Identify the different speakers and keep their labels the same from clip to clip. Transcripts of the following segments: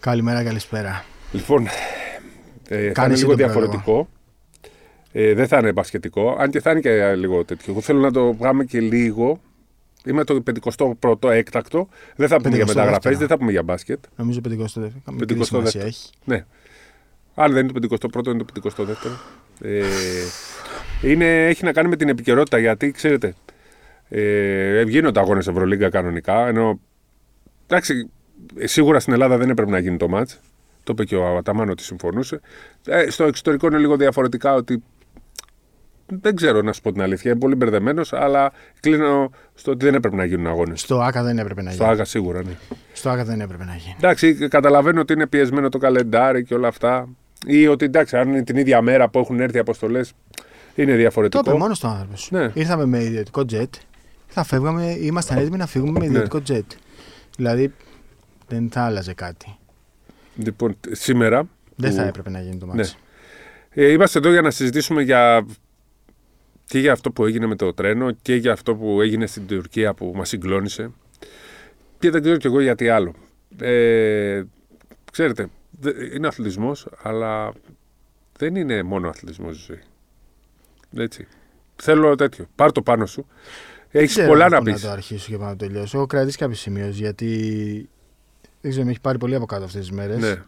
Speaker 1: Καλημέρα, καλησπέρα.
Speaker 2: Λοιπόν, ε, θα είναι λίγο διαφορετικό. Ε, δεν θα είναι μπασκετικό, αν και θα είναι και λίγο τέτοιο. Εγώ θέλω να το πάμε και λίγο. Είμαι το 51ο έκτακτο. Δεν θα πούμε για μεταγραφές, δεν θα πούμε για μπάσκετ.
Speaker 1: Νομίζω 52ο. 52ο έχει.
Speaker 2: Ναι. Αν δεν είναι το 51ο, είναι το 52ο. Ε, είναι, έχει να κάνει με την επικαιρότητα γιατί ξέρετε, ε, γίνονται αγώνες Ευρωλίγκα κανονικά. Ενώ εντάξει, σίγουρα στην Ελλάδα δεν έπρεπε να γίνει το μάτ. Το είπε και ο Αταμάν ότι συμφωνούσε. Ε, στο εξωτερικό είναι λίγο διαφορετικά ότι. Δεν ξέρω να σου πω την αλήθεια. Είμαι πολύ μπερδεμένος, αλλά κλείνω στο ότι δεν έπρεπε να γίνουν αγώνες.
Speaker 1: Στο ΑΚΑ δεν έπρεπε να
Speaker 2: γίνει. Στο ΑΚΑ σίγουρα, ναι.
Speaker 1: Στο ΑΚΑ δεν έπρεπε να γίνει.
Speaker 2: Εντάξει, καταλαβαίνω ότι είναι πιεσμένο το καλεντάρι και όλα αυτά. Ή ότι εντάξει, αν είναι την ίδια μέρα που έχουν έρθει οι αποστολές, είναι διαφορετικό.
Speaker 1: Το είπε μόνος στο άνθρωπος. Ναι. Ήρθαμε με ιδιωτικό jet. Θα φεύγαμε, ήμασταν έτοιμοι να φύγουμε με ναι. ιδιωτικό ναι. jet. Δηλαδή δεν θα άλλαζε κάτι.
Speaker 2: Λοιπόν, σήμερα.
Speaker 1: Δεν θα έπρεπε να γίνει το μάτι.
Speaker 2: Ναι. Ε, είμαστε εδώ για να συζητήσουμε για και για αυτό που έγινε με το τρένο και για αυτό που έγινε στην Τουρκία που μας συγκλώνησε και δεν ξέρω κι εγώ γιατί άλλο. Ε, ξέρετε, είναι αθλητισμός, αλλά δεν είναι μόνο αθλητισμός η ζωή. Έτσι. Θέλω τέτοιο. Πάρ το πάνω σου. Έχεις πολλά να πει.
Speaker 1: Να το αρχίσω και να το τελειώσω. Έχω κρατήσει κάποιο σημείο γιατί δεν ξέρω, με έχει πάρει πολύ από κάτω αυτές τις μέρες. Ναι.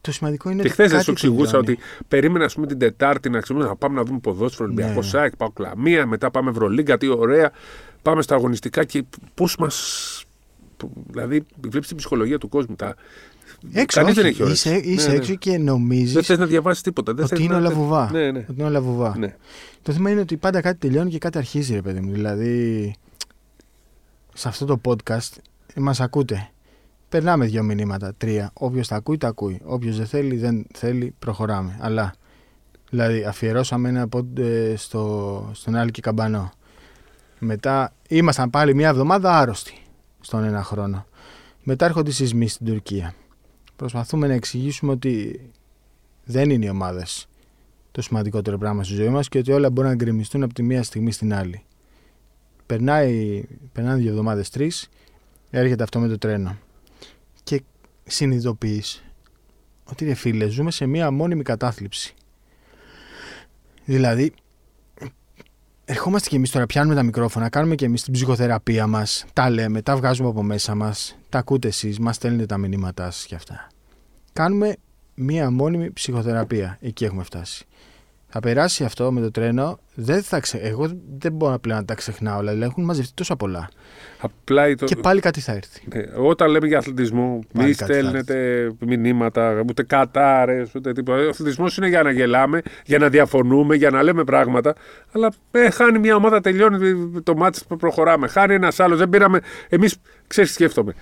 Speaker 1: Το σημαντικό είναι
Speaker 2: και χθες δεν σου εξηγούσα ότι περίμενα πούμε, την Τετάρτη να ξέρουμε να πάμε να δούμε ποδόσφαιρο, ναι. Ολυμπιακό ναι. ΣΑΚ, πάω κλαμία, μετά πάμε Ευρωλίγκα, τι ωραία. Πάμε στα αγωνιστικά και πώς μας. Δηλαδή, βλέπεις την ψυχολογία του κόσμου. Τα...
Speaker 1: Έξω, Κανείς δεν έχει όρεξη. Είσαι, είσαι ναι, ναι. έξω και νομίζεις.
Speaker 2: Δεν θες να διαβάσεις τίποτα. Δεν
Speaker 1: ότι, είναι
Speaker 2: να...
Speaker 1: λαβουβά.
Speaker 2: Ναι, ναι.
Speaker 1: ότι είναι όλα βουβά. Ναι. Το θέμα είναι ότι πάντα κάτι τελειώνει και κάτι αρχίζει, ρε παιδί μου. Δηλαδή, σε αυτό το podcast μας ακούτε περνάμε δύο μηνύματα, τρία. Όποιος τα ακούει, τα ακούει. Όποιος δεν θέλει, δεν θέλει, προχωράμε. Αλλά, δηλαδή, αφιερώσαμε ένα πόντε στο, στον Άλκη Καμπανό. Μετά ήμασταν πάλι μια εβδομάδα άρρωστοι στον ένα χρόνο. Μετά έρχονται οι σεισμοί στην Τουρκία. Προσπαθούμε να εξηγήσουμε ότι δεν είναι οι ομάδες το σημαντικότερο πράγμα στη ζωή μας και ότι όλα μπορούν να γκρεμιστούν από τη μία στιγμή στην άλλη. Περνάει, περνάνε δύο εβδομάδες, τρεις, έρχεται αυτό με το τρένο και συνειδητοποιείς ότι ρε φίλε ζούμε σε μία μόνιμη κατάθλιψη. Δηλαδή, ερχόμαστε κι εμείς τώρα, πιάνουμε τα μικρόφωνα, κάνουμε κι εμείς την ψυχοθεραπεία μας, τα λέμε, τα βγάζουμε από μέσα μας, τα ακούτε εσείς, μας στέλνετε τα μηνύματά σας και αυτά. Κάνουμε μία μόνιμη ψυχοθεραπεία. Εκεί έχουμε φτάσει θα περάσει αυτό με το τρένο. Δεν θα ξε... Εγώ δεν μπορώ πλέον να τα ξεχνάω. Δηλαδή έχουν μαζευτεί τόσα πολλά.
Speaker 2: Απλά το...
Speaker 1: Και πάλι κάτι θα έρθει.
Speaker 2: Ναι, όταν λέμε για αθλητισμό, μην στέλνετε μηνύματα, ούτε κατάρες, ούτε τίποτα. Ο αθλητισμός είναι για να γελάμε, για να διαφωνούμε, για να λέμε πράγματα. Αλλά ε, χάνει μια ομάδα, τελειώνει το μάτι που προχωράμε. Χάνει ένας άλλος. Δεν πήραμε. Εμείς, ξέρεις, σκέφτομαι.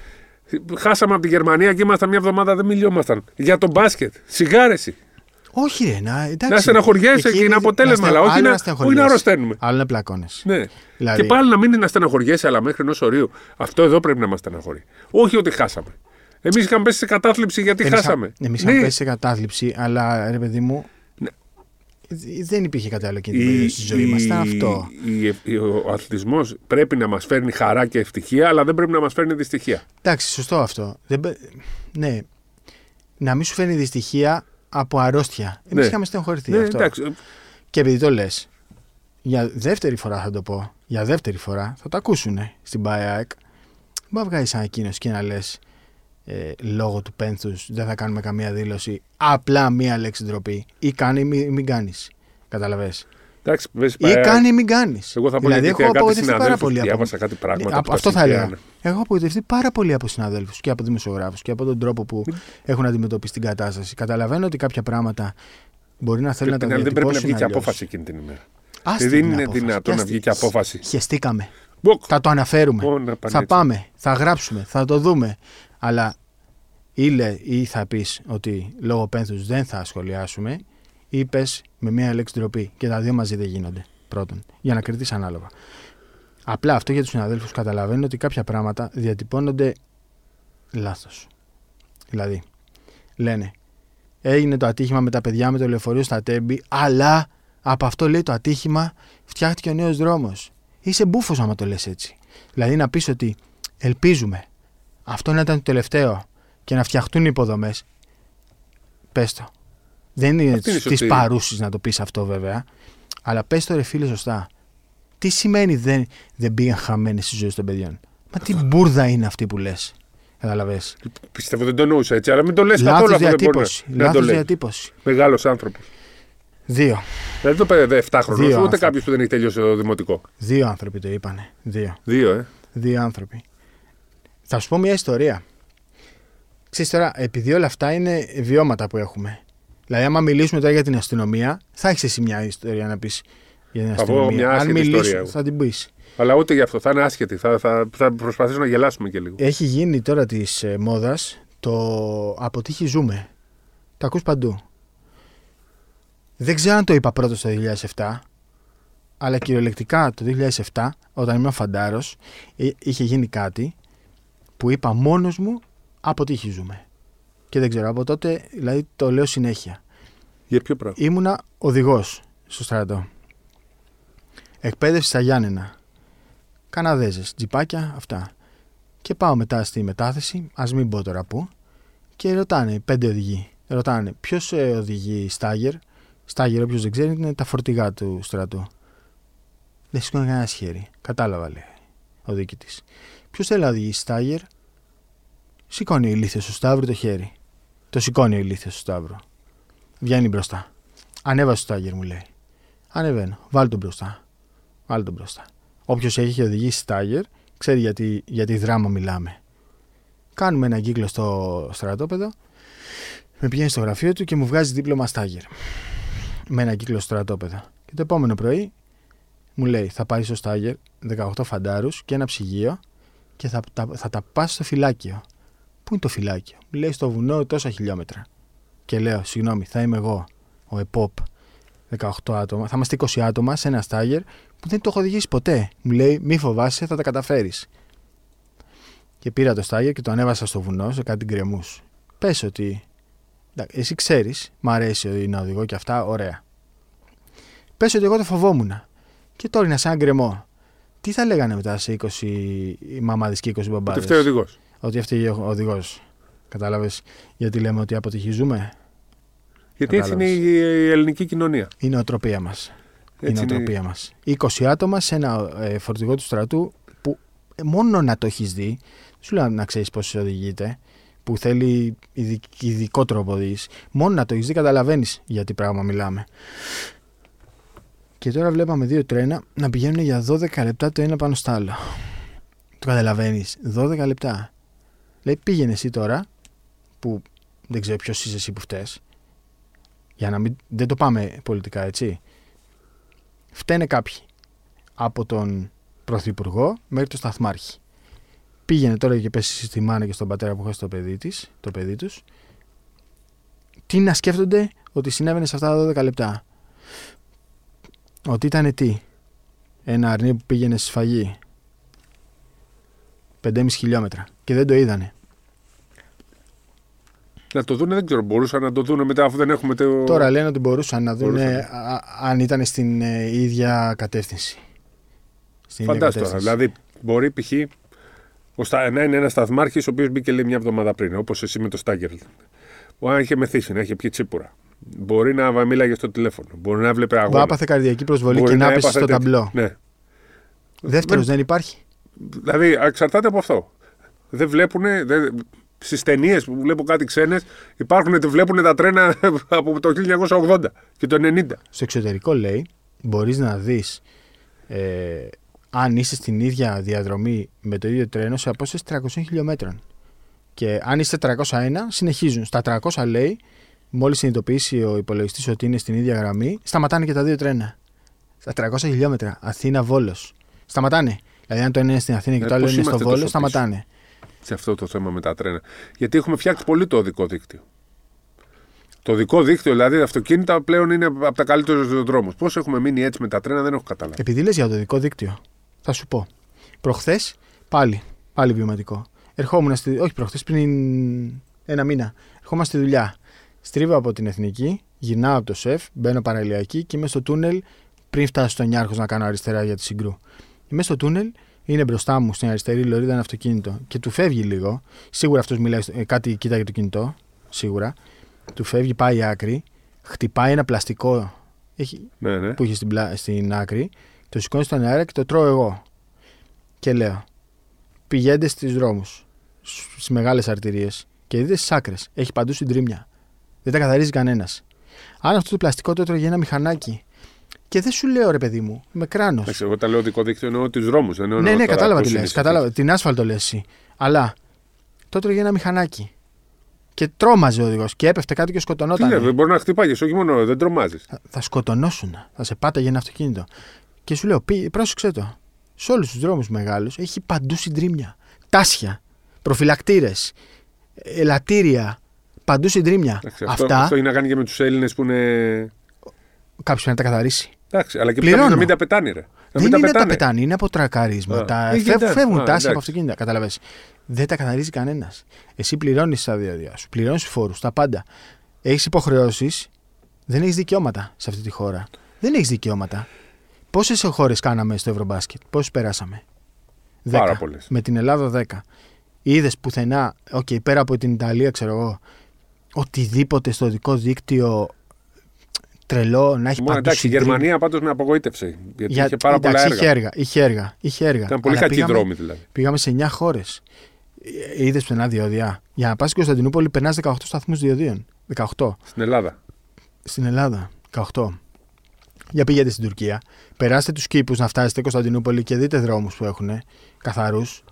Speaker 2: Χάσαμε από τη Γερμανία και ήμασταν μια εβδομάδα, δεν μιλιόμασταν. Για τον μπάσκετ. Σιγάρεση.
Speaker 1: Όχι, ρε, να, εντάξει.
Speaker 2: να στεναχωριέσαι και είναι αποτέλεσμα, αλλά όχι να, όχι να αρρωσταίνουμε.
Speaker 1: Άλλο να πλακώνε.
Speaker 2: Ναι. Δηλαδή... Και πάλι να μην είναι να στεναχωριέσαι, αλλά μέχρι ενός ορίου. Αυτό εδώ πρέπει να μας στεναχωρεί. Όχι ότι χάσαμε. Εμείς είχαμε πέσει σε κατάθλιψη γιατί
Speaker 1: εμείς
Speaker 2: χάσαμε.
Speaker 1: Εμείς είχαμε ναι. πέσει σε κατάθλιψη, αλλά ρε παιδί μου. Ναι. Δεν υπήρχε κάτι άλλο κίνητρο στη ζωή μας. Ήταν αυτό.
Speaker 2: ο αθλητισμός πρέπει να μας φέρνει χαρά και ευτυχία, αλλά δεν πρέπει να μας φέρνει δυστυχία.
Speaker 1: Εντάξει, σωστό αυτό. Ναι. Να μην σου φέρνει δυστυχία, από αρρώστια. Εμείς ναι. είχαμε στενοχωρηθεί ναι, αυτό. Εντάξει. Και επειδή το λες, για δεύτερη φορά θα το πω, για δεύτερη φορά θα το ακούσουν στην ΠΑΕΑΕΚ. Μην βγάλει ανακοίνωση και να λες ε, λόγω του πένθους δεν θα κάνουμε καμία δήλωση. Απλά μία λέξη ντροπή. Ή κάνει ή μην, μην κάνεις. Καταλαβέ.
Speaker 2: Εντάξει,
Speaker 1: ή κάνει ή μην κάνεις.
Speaker 2: Εγώ θα πω δηλαδή, έχω απογοητευτεί πάρα πολύ. Διάβασα από... κάτι πράγματα.
Speaker 1: Από, αυτό θα έλεγα. Έχω απογοητευτεί πάρα πολύ από συναδέλφους και από δημοσιογράφους και από τον τρόπο που έχουν αντιμετωπίσει την κατάσταση. Καταλαβαίνω ότι κάποια πράγματα μπορεί να θέλουν να τα διατυπώσουν.
Speaker 2: Δεν πρέπει να βγει και απόφαση εκείνη την ημέρα. Δεν είναι δυνατόν να βγει και απόφαση.
Speaker 1: Χεστήκαμε. Θα το αναφέρουμε. Θα πάμε. Θα γράψουμε. Θα το δούμε. Αλλά ή θα πεις ότι λόγω πένθους δεν θα σχολιάσουμε ή πες με μία λέξη ντροπή. Και τα δύο μαζί δεν γίνονται. Πρώτον, για να κριθεί ανάλογα. Απλά αυτό για τους συναδέλφους καταλαβαίνω ότι κάποια πράγματα διατυπώνονται λάθος. Δηλαδή, λένε, έγινε το ατύχημα με τα παιδιά με το λεωφορείο στα τέμπη, αλλά από αυτό λέει το ατύχημα φτιάχτηκε ο νέος δρόμος. Είσαι μπούφος άμα το λες έτσι. Δηλαδή να πεις ότι ελπίζουμε αυτό να ήταν το τελευταίο και να φτιαχτούν οι υποδομές. Πες το. Δεν είναι
Speaker 2: Αυτή είναι η
Speaker 1: τη
Speaker 2: σωστή.
Speaker 1: παρούση να το πεις αυτό βέβαια. Αλλά πες το ρε φίλε σωστά. Τι σημαίνει δεν, δεν πήγαν χαμένε οι ζωέ των παιδιών; Μα τι μπουρδα είναι αυτή που λες. Καταλαβέ.
Speaker 2: Πιστεύω δεν το εννοούσα έτσι, αλλά μην το λες καθόλου
Speaker 1: Λάθος
Speaker 2: αυτό δεν μπορεί
Speaker 1: διατύπωση.
Speaker 2: να- να το
Speaker 1: Λάθος
Speaker 2: λέει.
Speaker 1: διατύπωση.
Speaker 2: Μεγάλος άνθρωπος.
Speaker 1: Δύο.
Speaker 2: Δεν το παιδί 7 χρονών,
Speaker 1: Δύο
Speaker 2: ούτε
Speaker 1: άνθρωποι.
Speaker 2: κάποιος που δεν έχει τελειώσει το δημοτικό.
Speaker 1: Δύο άνθρωποι το είπανε. Δύο.
Speaker 2: Δύο, ε.
Speaker 1: Δύο άνθρωποι. Θα σου πω μια ιστορία. Ξέρεις τώρα, επειδή όλα αυτά είναι βιώματα που έχουμε. Δηλαδή, άμα μιλήσουμε τώρα για την αστυνομία, θα έχεις εσύ μια ιστορία να πεις για την
Speaker 2: Θα πω
Speaker 1: αστυνομία.
Speaker 2: μια
Speaker 1: Αν
Speaker 2: άσχετη
Speaker 1: μιλήσω,
Speaker 2: ιστορία εγώ.
Speaker 1: θα την πεις.
Speaker 2: Αλλά ούτε γι' αυτό θα είναι άσχετη. Θα, θα, θα προσπαθήσω να γελάσουμε και λίγο.
Speaker 1: Έχει γίνει τώρα της ε, μόδας το αποτύχει ζούμε. Το ακούς παντού. Δεν ξέρω αν το είπα πρώτος το 2007, αλλά κυριολεκτικά το 2007, όταν ήμουν φαντάρος, εί- είχε γίνει κάτι που είπα μόνος μου αποτύχει ζούμε. Και δεν ξέρω, από τότε δηλαδή το λέω συνέχεια.
Speaker 2: Για ποιο πράγμα;
Speaker 1: Ήμουνα οδηγός στο στρατό. Εκπαίδευση στα Γιάννενα. Καναδέζες, τζιπάκια, αυτά. Και πάω μετά στη μετάθεση, ας μην πω τώρα πού, και ρωτάνε πέντε οδηγοί. Ρωτάνε ποιος οδηγεί Στάγερ; Στάγερ, όποιος δεν ξέρει, είναι τα φορτηγά του στρατού. Δεν σηκώνει κανένα χέρι. Κατάλαβα, λέει ο διοικητής. Ποιος θέλει να οδηγήσει Στάγερ; Σηκώνει ο ηλίθιο του Σταύρου το χέρι. Το σηκώνει ο ηλίθιο του Σταύρου. Βγαίνει μπροστά. Ανέβασε το Στάγερ, μου λέει. Ανεβαίνω. Βάλ τον μπροστά. Βάλ τον μπροστά. Όποιος έχει οδηγήσει Στάγερ, ξέρει γιατί, γιατί δράμα μιλάμε. Κάνουμε ένα κύκλο στο στρατόπεδο. Με πηγαίνει στο γραφείο του και μου βγάζει δίπλωμα Στάγερ. Με ένα κύκλο στο στρατόπεδο. Και το επόμενο πρωί μου λέει: Θα πάρει στο Στάγερ 18 φαντάρους και ένα ψυγείο και θα, τα, θα τα πας στο φυλάκιο. Πού είναι το φυλάκιο, μου; Λέει στο βουνό τόσα χιλιόμετρα. Και λέω: Συγγνώμη, θα είμαι εγώ, ο ΕΠΟΠ, 18 άτομα. Θα είμαστε 20 άτομα σε ένα Στάγερ που δεν το έχω οδηγήσει ποτέ. Μου λέει: Μη φοβάσαι, θα τα καταφέρεις. Και πήρα το Στάγερ και το ανέβασα στο βουνό σε κάτι γκρεμούς. Πες ότι. εντάξει, Εσύ ξέρεις, μ' αρέσει να οδηγώ και αυτά, ωραία. Πες ότι εγώ το φοβόμουν. Και τώρα είναι σαν γκρεμό. Τι θα λέγανε μετά σε 20 οι μαμάδες και 20 μπαμπάδες;
Speaker 2: Ότι φταίει ο οδηγός.
Speaker 1: Ότι αυτή ο οδηγός. Κατάλαβες γιατί λέμε ότι αποτυχίζουμε.
Speaker 2: Γιατί έτσι είναι
Speaker 1: Κατάλαβες.
Speaker 2: η ελληνική κοινωνία.
Speaker 1: Η νοοτροπία μας. Η
Speaker 2: Έτσι είναι.
Speaker 1: νοοτροπία μας. 20 άτομα σε ένα ε, φορτηγό του στρατού που ε, μόνο να το έχεις δει, δεν σου λέω να ξέρεις πώς οδηγείται, που θέλει ειδικ- ειδικό τρόπο οδήγηση. Μόνο να το έχεις δει, καταλαβαίνεις για τι πράγμα μιλάμε. Και τώρα βλέπαμε δύο τρένα να πηγαίνουν για 12 λεπτά το ένα πάνω στο άλλο. Το καταλαβαίνεις. 12 λεπτά. Λέει πήγαινε εσύ τώρα, που δεν ξέρω ποιος είσαι εσύ που φταίς, για να μην. Δεν το πάμε πολιτικά, έτσι. Φταίνε κάποιοι. Από τον Πρωθυπουργό μέχρι τον Σταθμάρχη. Πήγαινε τώρα και πέσει στη μάνα και στον πατέρα που χάσει το παιδί, της, το παιδί τους. Τι να σκέφτονται ότι συνέβαινε σε αυτά τα 12 λεπτά. Ότι ήταν τι. Ένα αρνί που πήγαινε στη σφαγή. 5,5 χιλιόμετρα. Και δεν το είδανε.
Speaker 2: Να το δούνε, δεν ξέρω. Μπορούσαν να το δούνε μετά αφού δεν έχουμε. Το...
Speaker 1: Τώρα λένε ότι μπορούσαν να δουν
Speaker 2: Μπορούσαν.
Speaker 1: αν ήταν στην ε, ίδια κατεύθυνση. Στην ίδια
Speaker 2: Φαντάζομαι τώρα.
Speaker 1: κατεύθυνση.
Speaker 2: Δηλαδή, μπορεί π.χ. ο Στα- να είναι ένας σταθμάρχης ο οποίος μπήκε λέει, μια εβδομάδα πριν, όπως εσύ με το Στάγκερ. Ο να είχε μεθύσει, να είχε πιει τσίπουρα. Μπορεί να βα- μίλαγε στο τηλέφωνο. Μπορεί να βλέπε
Speaker 1: Που
Speaker 2: αγώνα.
Speaker 1: άπαθε καρδιακή προσβολή
Speaker 2: Μπορεί
Speaker 1: και να
Speaker 2: έπαθε
Speaker 1: έπεσε στο
Speaker 2: τέτοιο.
Speaker 1: ταμπλό.
Speaker 2: Ναι.
Speaker 1: Δεύτερος δεν υπάρχει.
Speaker 2: Δηλαδή, εξαρτάται από αυτό. Δεν βλέπουν. Δεν... Στις ταινίες που βλέπω κάτι ξένες, υπάρχουν, βλέπουν τα τρένα από το 1980 και το 90.
Speaker 1: Στο εξωτερικό λέει μπορείς να δεις ε, αν είσαι στην ίδια διαδρομή με το ίδιο τρένο σε απόσταση 300 χιλιόμετρων. Και αν είσαι 401, συνεχίζουν. Στα 300 λέει, μόλις συνειδητοποιήσει ο υπολογιστής ότι είναι στην ίδια γραμμή, σταματάνε και τα δύο τρένα. Στα 300 χιλιόμετρα, Αθήνα-Βόλος. Σταματάνε. Δηλαδή, αν το ένα είναι στην Αθήνα και
Speaker 2: Ε,
Speaker 1: το άλλο
Speaker 2: πώς
Speaker 1: είναι στο
Speaker 2: είμαστε
Speaker 1: Βόλο,
Speaker 2: τόσο πίσω;
Speaker 1: Σταματάνε.
Speaker 2: σε αυτό το θέμα με τα τρένα. Γιατί έχουμε φτιάξει πολύ το οδικό δίκτυο. Το οδικό δίκτυο, δηλαδή τα αυτοκίνητα πλέον είναι από τα καλύτερους δρόμους. Πώς έχουμε μείνει έτσι με τα τρένα, δεν έχω καταλάβει.
Speaker 1: Επειδή λες για το δικό δίκτυο, θα σου πω. Προχθές, πάλι, πάλι βιωματικό. Ερχόμουν στη. Όχι προχθές, πριν ένα μήνα. Ερχόμαστε στη δουλειά. Στρίβω από την εθνική, γυρνάω από το σεφ, μπαίνω παραλιακή και είμαι στο τούνελ πριν φτάσω στον Νιάρχος να κάνω αριστερά για τη συγκρού. Είμαι στο τούνελ, Είναι μπροστά μου στην αριστερή λωρίδα ένα αυτοκίνητο και του φεύγει λίγο. Σίγουρα αυτός μιλάει, ε, κάτι κοίταγε το κινητό. Σίγουρα. Του φεύγει, πάει άκρη. Χτυπάει ένα πλαστικό έχει,
Speaker 2: Ναι, ναι.
Speaker 1: που είχε στην, πλα- στην άκρη. Το σηκώνει στον αέρα και το τρώω εγώ. Και λέω: Πηγαίνετε στους δρόμους, στις μεγάλες αρτηρίες και δείτε στις άκρες. Έχει παντού συντρίμια. Δεν τα καθαρίζει κανένας. Αν αυτό το πλαστικό το έτρωγε ένα μηχανάκι. Και δεν σου λέω ρε παιδί μου, με κράνος.
Speaker 2: Εντάξει, εγώ τα λέω δικό δίκτυο εννοώ τους δρόμους.
Speaker 1: Ναι, ναι, κατάλαβα τι λες. Κατάλαβα. Την άσφαλτο λες εσύ. Αλλά το έτρωγε ένα μηχανάκι. Και τρόμαζε ο οδηγός και έπεφτε κάτι και
Speaker 2: Τι
Speaker 1: σκοτωνόταν.
Speaker 2: λέει, μπορεί να χτυπάγεις, όχι μόνο δεν τρομάζεις.
Speaker 1: θα, θα σκοτωνόσουν. Θα σε πάταγε ένα αυτοκίνητο. Και σου λέω, πει, πρόσεξε το. Σε όλους τους δρόμους μεγάλους έχει παντού συντρίμια. Τάσια, προφυλακτήρες, ελαττήρια. Παντού συντρίμια.
Speaker 2: Αυτό,
Speaker 1: Αυτά
Speaker 2: αυτό έχει να κάνει και με τους Έλληνες που είναι.
Speaker 1: κάποιος πρέπει να τα καθαρίσει.
Speaker 2: Εντάξει, αλλά και
Speaker 1: Πληρώνω.
Speaker 2: κάποιος να μην τα πετάνε, ρε. Να
Speaker 1: Δεν
Speaker 2: μην τα
Speaker 1: είναι τα
Speaker 2: πετάνε.
Speaker 1: πετάνε, είναι από τρακάρισμα.
Speaker 2: Α,
Speaker 1: Τα
Speaker 2: ε,
Speaker 1: φεύ-
Speaker 2: κοιτά.
Speaker 1: φεύγουν
Speaker 2: Α,
Speaker 1: τάσεις
Speaker 2: εντάξει.
Speaker 1: από αυτοκίνητα. Κατάλαβε. Δεν τα καθαρίζει κανένας. Εσύ πληρώνεις τα διόδια σου, πληρώνεις φόρους, τα πάντα. Έχεις υποχρεώσεις, δεν έχεις δικαιώματα σε αυτή τη χώρα. Δεν έχεις δικαιώματα. Πόσες χώρες κάναμε στο Ευρωμπάσκετ, πόσες περάσαμε;
Speaker 2: Πάρα
Speaker 1: Δέκα.
Speaker 2: πολλές.
Speaker 1: Με την Ελλάδα 10. Είδες πουθενά, οκ, πέρα από την Ιταλία, ξέρω εγώ, οτιδήποτε στο δικό δίκτυο τρελό να έχει
Speaker 2: Μόνο,
Speaker 1: παντού
Speaker 2: εντάξει, η
Speaker 1: συντρίμμια.
Speaker 2: Γερμανία πάντως με απογοήτευσε. Γιατί
Speaker 1: Για-
Speaker 2: είχε πάρα
Speaker 1: εντάξει,
Speaker 2: πολλά
Speaker 1: Είχε
Speaker 2: έργα.
Speaker 1: έργα. Είχε έργα. Είχε έργα.
Speaker 2: Ήταν πολύ
Speaker 1: Αλλά
Speaker 2: κακοί
Speaker 1: πήγαμε-
Speaker 2: δρόμοι δηλαδή.
Speaker 1: Πήγαμε σε 9 χώρες. Είδες πουθενά διόδια. Για να πας στην Κωνσταντινούπολη περνάς 18 σταθμούς διοδίων. 18.
Speaker 2: Στην Ελλάδα.
Speaker 1: Στην Ελλάδα. 18. Για πήγαινε στην Τουρκία. Περάστε τους κήπους να φτάσετε Κωνσταντινούπολη και δείτε δρόμους που έχουν καθαρούς.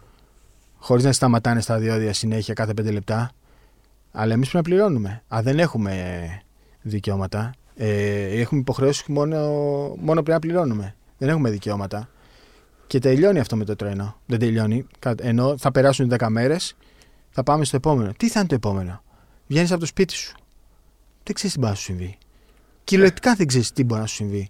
Speaker 1: Χωρίς να σταματάνε στα διόδια συνέχεια κάθε 5 λεπτά. Αλλά εμείς πρέπει να πληρώνουμε. Α, δεν έχουμε δικαιώματα. Ε, έχουμε υποχρεώσεις μόνο, μόνο πρέπει να πληρώνουμε. Δεν έχουμε δικαιώματα. Και τελειώνει αυτό με το τρένο. Δεν τελειώνει. Κα- Ενώ θα περάσουν 10 μέρες, θα πάμε στο επόμενο. Τι θα είναι το επόμενο; Βγαίνεις από το σπίτι σου. Δεν ξέρεις τι μπορεί να σου συμβεί. Κυριολεκτικά δεν ξέρεις τι μπορεί να σου συμβεί.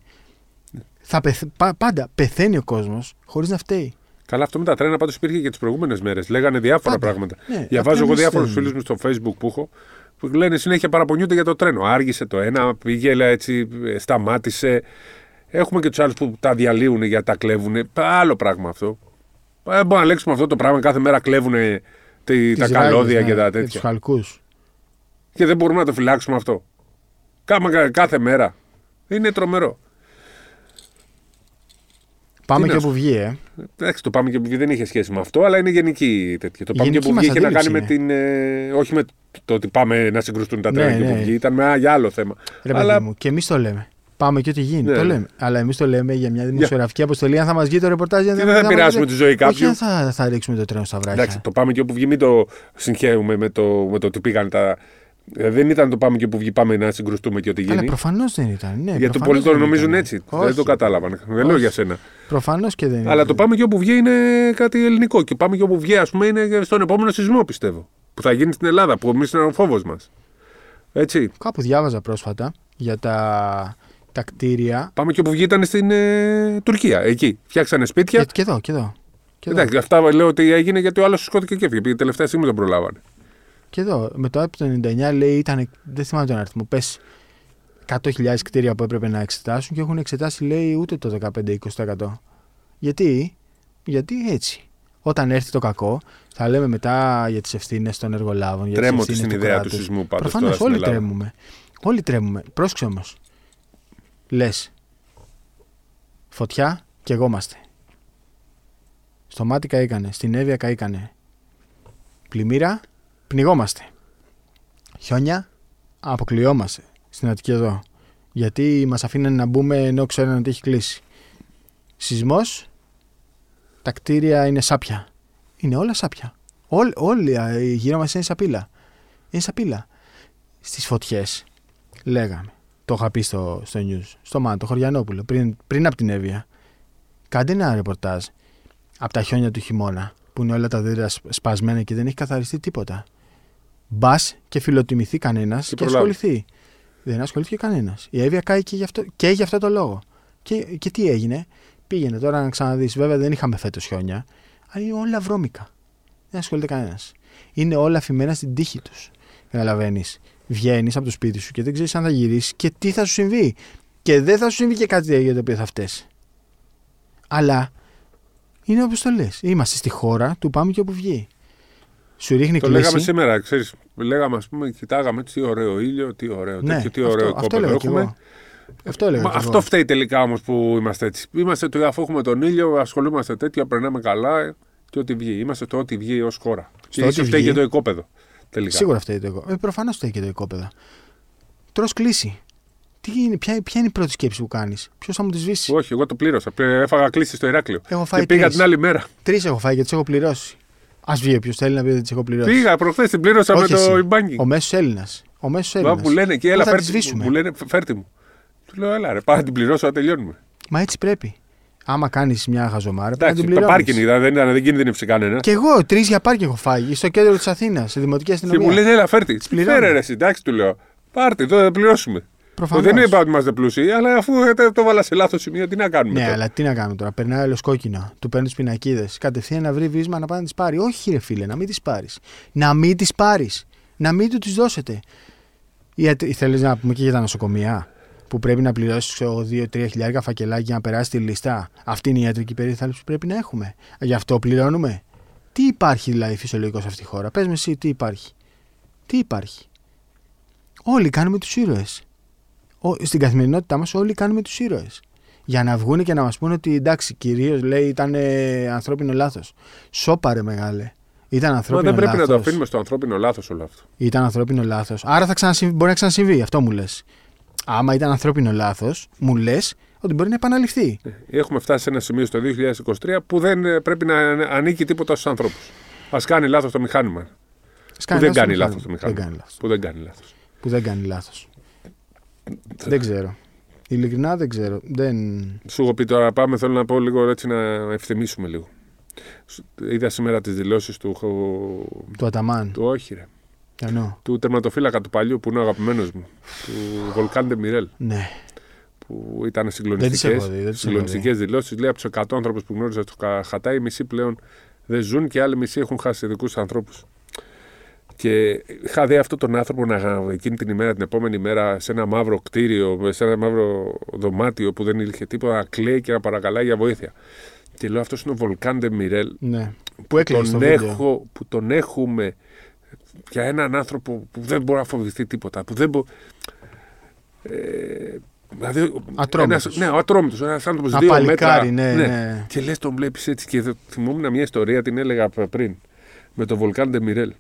Speaker 1: Θα πεθ- πα- πάντα πεθαίνει ο κόσμος χωρίς να φταίει.
Speaker 2: Καλά, αυτό με τα τρένα πάντως υπήρχε και τις προηγούμενες μέρες. Λέγανε διάφορα
Speaker 1: Πάντα.
Speaker 2: πράγματα.
Speaker 1: Ναι,
Speaker 2: Διαβάζω
Speaker 1: αυτό
Speaker 2: εγώ
Speaker 1: εμείς
Speaker 2: διάφορους
Speaker 1: θέλουμε.
Speaker 2: φίλους μου στο Facebook που έχω που λένε συνέχεια παραπονιούνται για το τρένο. Άργησε το ένα, πήγε λέει, έτσι, ε, σταμάτησε. Έχουμε και τους άλλους που τα διαλύουν για τα κλέβουν. Άλλο πράγμα αυτό. Ε, μπορούμε να λέξουμε αυτό το πράγμα. Κάθε μέρα κλέβουν τα
Speaker 1: Τις
Speaker 2: καλώδια
Speaker 1: ράγες,
Speaker 2: και τα
Speaker 1: ναι, τους
Speaker 2: τέτοια.
Speaker 1: χαλκούς.
Speaker 2: Και δεν μπορούμε να το φυλάξουμε αυτό. Κάμα κάθε μέρα. Είναι τρομερό.
Speaker 1: Πάμε
Speaker 2: Τι
Speaker 1: και
Speaker 2: να σου-
Speaker 1: όπου βγει, ε.
Speaker 2: Εντάξει, το πάμε και που βγει δεν είχε σχέση με αυτό, αλλά είναι γενική τέτοια. Το πάμε
Speaker 1: Γενική
Speaker 2: και που βγει
Speaker 1: μας
Speaker 2: είχε να κάνει
Speaker 1: αντίληψη
Speaker 2: με την. ε, όχι με το ότι πάμε να συγκρουστούν τα
Speaker 1: Ναι,
Speaker 2: τρένα και
Speaker 1: ναι.
Speaker 2: που βγει. Ήταν με, για άλλο θέμα.
Speaker 1: Ρε
Speaker 2: αλλά
Speaker 1: παιδί μου, και εμείς το λέμε. Πάμε και ό,τι γίνει.
Speaker 2: Ναι,
Speaker 1: το
Speaker 2: ναι.
Speaker 1: λέμε. Αλλά εμείς το λέμε για μια δημοσιογραφική αποστολή. Αν θα μας βγει το ρεπορτάζ, αν
Speaker 2: δεν θα
Speaker 1: μας
Speaker 2: επηρεάσουμε
Speaker 1: βγει-
Speaker 2: τη ζωή
Speaker 1: Όχι,
Speaker 2: κάποιου.
Speaker 1: αν θα, θα ρίξουμε το τρένο στα βράχια.
Speaker 2: Εντάξει, το πάμε και όπου βγει, μην το συγχαίουμε με το, με το ότι πήγαν τα. Ε, Δεν ήταν το πάμε και όπου βγει, πάμε να συγκρουστούμε και ό,τι
Speaker 1: Αλλά
Speaker 2: γίνει.
Speaker 1: προφανώς δεν ήταν. Ναι,
Speaker 2: Γιατί
Speaker 1: προφανώς
Speaker 2: πολλοί το
Speaker 1: δεν
Speaker 2: νομίζουν
Speaker 1: ήταν.
Speaker 2: έτσι.
Speaker 1: Όχι.
Speaker 2: Δεν το κατάλαβαν. Δεν λέω για σένα.
Speaker 1: Προφανώς και δεν
Speaker 2: Αλλά
Speaker 1: ήταν.
Speaker 2: το πάμε και όπου βγει είναι κάτι ελληνικό. Και πάμε και όπου βγει, ας πούμε, είναι στον επόμενο σεισμό, πιστεύω. Που θα γίνει στην Ελλάδα, που εμείς είναι ο φόβος μας. Έτσι.
Speaker 1: Κάπου διάβαζα πρόσφατα για τα, τα κτίρια.
Speaker 2: Πάμε και όπου βγει ήταν στην ε, Τουρκία. Εκεί. Φτιάξανε σπίτια.
Speaker 1: Και, και εδώ, και εδώ. Και εδώ.
Speaker 2: Εντάξει, αυτά λέω ότι έγινε γιατί ο άλλος σκότηκε και έφυγε. Πήγε τελευταία στιγμή τον προλάβανε.
Speaker 1: Και εδώ, με το ΑΕΠ το 99 λέει ήταν, δεν θυμάμαι τον αριθμό, πες 100.000 κτίρια που έπρεπε να εξετάσουν και έχουν εξετάσει λέει ούτε το 15-20%. Γιατί, γιατί έτσι. Όταν έρθει το κακό, θα λέμε μετά για τις ευθύνες των εργολάβων. Για
Speaker 2: Τρέμω
Speaker 1: τις
Speaker 2: τη
Speaker 1: ευθύνες
Speaker 2: στην
Speaker 1: του
Speaker 2: ιδέα του
Speaker 1: κράτους.
Speaker 2: σεισμού πάντως.
Speaker 1: Προφανώς όλοι τρέμουμε. Όλοι τρέμουμε. Πρόσεξε όμως. Λες. Φωτιά και εγώ είμαστε. Στο μάτι καήκανε. Στην Εύβοια καήκανε. Πλημμύρα, πνιγόμαστε. Χιόνια, αποκλειόμαστε. Στην Αττική εδώ. Γιατί μας αφήνουν να μπούμε ενώ ξέρουν ότι έχει κλείσει. Σεισμός, τα κτίρια είναι σάπια. Είναι όλα σάπια. Όλ, όλοι α, γύρω μας είναι σαπίλα. Είναι σαπίλα. Στις φωτιές, λέγαμε, το είχα πει στο, στο news, στο Μάν, το Χωριανόπουλο, πριν, πριν από την Εύβοια. Κάντε ένα ρεπορτάζ από τα χιόνια του χειμώνα, που είναι όλα τα δέντρα σπ- σπασμένα και δεν έχει καθαριστεί τίποτα. Μπας και φιλοτιμηθεί κανένας και,
Speaker 2: προλάβει.
Speaker 1: ασχοληθεί. Δεν ασχολήθηκε κανένας. Η Εύβοια κάει και γι' αυτό, και γι' αυτό το λόγο. Και, και τι έγινε, πήγαινε τώρα να ξαναδείς. Βέβαια δεν είχαμε φέτος χιόνια, αλλά είναι όλα βρώμικα. Δεν ασχολείται κανένας. Είναι όλα αφημένα στην τύχη τους. Καταλαβαίνεις. Βγαίνεις από το σπίτι σου και δεν ξέρεις αν θα γυρίσεις και τι θα σου συμβεί. Και δεν θα σου συμβεί και κάτι για το οποίο θα φταίει. Αλλά Είναι όπως το λες. Είμαστε στη χώρα του πάμε και όπου βγει. Σου ρίχνει
Speaker 2: Το
Speaker 1: κλίση.
Speaker 2: λέγαμε σήμερα, ξέρεις. Λέγαμε, ας πούμε, κοιτάγαμε τι ωραίο ήλιο, τι ωραίο
Speaker 1: Ναι,
Speaker 2: τέτοιο, τι
Speaker 1: αυτό-
Speaker 2: ωραίο
Speaker 1: αυτό
Speaker 2: κόπεδο
Speaker 1: λέγα κι
Speaker 2: έχουμε.
Speaker 1: εγώ. Αυτό έλεγα.
Speaker 2: Μα
Speaker 1: κι εγώ.
Speaker 2: αυτό φταίει τελικά όμως που είμαστε έτσι. Είμαστε το αφού έχουμε τον ήλιο, ασχολούμαστε τέτοια, περνάμε καλά και ό,τι βγει. Είμαστε το ό,τι βγει ως χώρα. Και
Speaker 1: ό,τι
Speaker 2: ίσως φταίει
Speaker 1: βγει.
Speaker 2: και το οικόπεδο. Τελικά.
Speaker 1: Σίγουρα φταίει το οικόπεδο. Ε, Προφανώς φταίει και το οικόπεδο. Τρως κλίση. Τι είναι, ποια, ποια είναι η πρώτη σκέψη που κάνεις, Ποιος θα μου τη σβήσει;
Speaker 2: Όχι, εγώ το πλήρωσα. Πε- Έφαγα κλίση στο Ηράκλειο.
Speaker 1: Έχω φάει
Speaker 2: Και πήγα
Speaker 1: τρεις.
Speaker 2: την άλλη μέρα.
Speaker 1: Τρεις έχω φάει και τις έχω πληρώσει. Α βγει όποιος θέλει να πει ότι τις έχω πληρώσει.
Speaker 2: Πήγα προχθές, την πλήρωσα
Speaker 1: Όχι
Speaker 2: με το
Speaker 1: εσύ.
Speaker 2: e-banking.
Speaker 1: Ο μέσος Έλληνας. Ο μέσος
Speaker 2: Μα
Speaker 1: Έλληνας.
Speaker 2: Μου λένε και έλα,
Speaker 1: θα τη
Speaker 2: φέρτε,
Speaker 1: σβήσουμε;
Speaker 2: μου λένε φέρτε μου. Του λέω, έλα ρε, πάω να την πληρώσω, να τελειώνουμε.
Speaker 1: Μα έτσι πρέπει. Άμα κάνεις μια χαζομάρα, πρέπει να
Speaker 2: Εντάξει,
Speaker 1: την
Speaker 2: το
Speaker 1: πληρώνεις.
Speaker 2: πάρκινγκ ήταν, δεν, ήταν, δεν κινδύνευσε κανένα.
Speaker 1: Και εγώ τρεις για πάρκινγκ έχω φάει στο κέντρο της Αθήνας, στη δημοτική
Speaker 2: Και
Speaker 1: αστυνομία.
Speaker 2: μου λένε, έλα, φέρτε.
Speaker 1: πληρώνω.
Speaker 2: Φέρε ρε, εσύ, εντάξει, του λέω. Πάρτε, εδώ θα πληρώσουμε.
Speaker 1: Προφανώς.
Speaker 2: Δεν είπα ότι είμαστε πλούσιοι, αλλά αφού το, το βάλα σε λάθος σημείο, τι να κάνουμε.
Speaker 1: Ναι,
Speaker 2: τώρα;
Speaker 1: αλλά τι να κάνουμε τώρα; Περνάει άλλος κόκκινο, του παίρνει τις πινακίδες. Κατευθείαν να βρει βίσμα να πάει να τις πάρει. Όχι, ρε φίλε, να μην τις πάρεις. Να μην τις πάρεις. Να μην του τις δώσετε. Γιατί θέλεις να πούμε και για τα νοσοκομεία που πρέπει να πληρώσεις 2-3 χιλιάρικα φακελάκια για να περάσει τη λίστα; Αυτή είναι η ιατρική περίθαλψη που πρέπει να έχουμε. Γι' αυτό πληρώνουμε. Τι υπάρχει δηλαδή φυσιολογικός σε αυτή τη χώρα; Πες με εσύ τι υπάρχει; Τι υπάρχει; Όλοι κάνουμε τους ήρωες. Στην καθημερινότητά μας, όλοι κάνουμε τους ήρωες. Για να βγουν και να μας πούνε ότι εντάξει, κυρίως λέει ήταν ε, ανθρώπινο λάθος. Σόπαρε μεγάλε. Ήταν
Speaker 2: Μα
Speaker 1: ανθρώπινο
Speaker 2: δεν πρέπει
Speaker 1: λάθος.
Speaker 2: να το αφήνουμε στο ανθρώπινο λάθος όλο αυτό.
Speaker 1: Ήταν ανθρώπινο λάθος. Άρα θα ξανασυμβεί, μπορεί να ξανασυμβεί. Αυτό μου λες. Άμα ήταν ανθρώπινο λάθος, μου λες ότι μπορεί να επαναληφθεί.
Speaker 2: Έχουμε φτάσει σε ένα σημείο στο 2023 που δεν ε, πρέπει να ανήκει τίποτα στους ανθρώπους. Α κάνει λάθος το μηχάνημα. Που δεν κάνει λάθος το
Speaker 1: Δεν
Speaker 2: μηχάνημα.
Speaker 1: κάνει λάθος.
Speaker 2: Που δεν κάνει λάθος.
Speaker 1: Που δεν κάνει λάθο. δεν ξέρω. Ειλικρινά δεν ξέρω. Δεν...
Speaker 2: Σου έχω πει τώρα πάμε, θέλω να πω λίγο έτσι να ευθυμίσουμε λίγο. Είδα σήμερα τις δηλώσεις του,
Speaker 1: Του Αταμάν.
Speaker 2: του. Όχι, ρε.
Speaker 1: Εννοώ.
Speaker 2: Του τερματοφύλακα του παλιού που είναι ο αγαπημένος μου. Του Βολκάντε Μιρέλ.
Speaker 1: Ναι.
Speaker 2: Που ήταν
Speaker 1: Δεν τις
Speaker 2: συγκλονιστικέ
Speaker 1: έχω δει, δεν τις έχω
Speaker 2: συγκλονιστικές δηλώσεις. Λέει από τους 100 άνθρωπους που γνώριζα στο Χατά, οι μισοί πλέον δεν ζουν και οι άλλοι μισοί έχουν χάσει ειδικού ανθρώπους. Και είχα δει αυτόν τον άνθρωπο να, εκείνη την ημέρα, την επόμενη μέρα, σε ένα μαύρο κτίριο, σε ένα μαύρο δωμάτιο που δεν είχε τίποτα, να κλαίει και να παρακαλάει για βοήθεια. Και λέω, αυτός είναι ο Βολκάντε Μιρέλ.
Speaker 1: ναι. Που έκλεινε στο
Speaker 2: τον
Speaker 1: βίντεο.
Speaker 2: έχω, που τον έχουμε για έναν άνθρωπο που δεν μπορεί να φοβηθεί τίποτα. Που δεν μπορεί. Ε, δηλαδή,
Speaker 1: Ατρόμητος.
Speaker 2: ένας- ναι, ο ατρόμητος, ένας άνθρωπος
Speaker 1: Α,
Speaker 2: δύο
Speaker 1: παλικάρι,
Speaker 2: μέτρα.
Speaker 1: ναι, ναι.
Speaker 2: Και λες τον βλέπεις έτσι και δε- θυμόμουν μια ιστορία, την έλεγα πριν, με τον Βολκάν Ντεμιρέλ.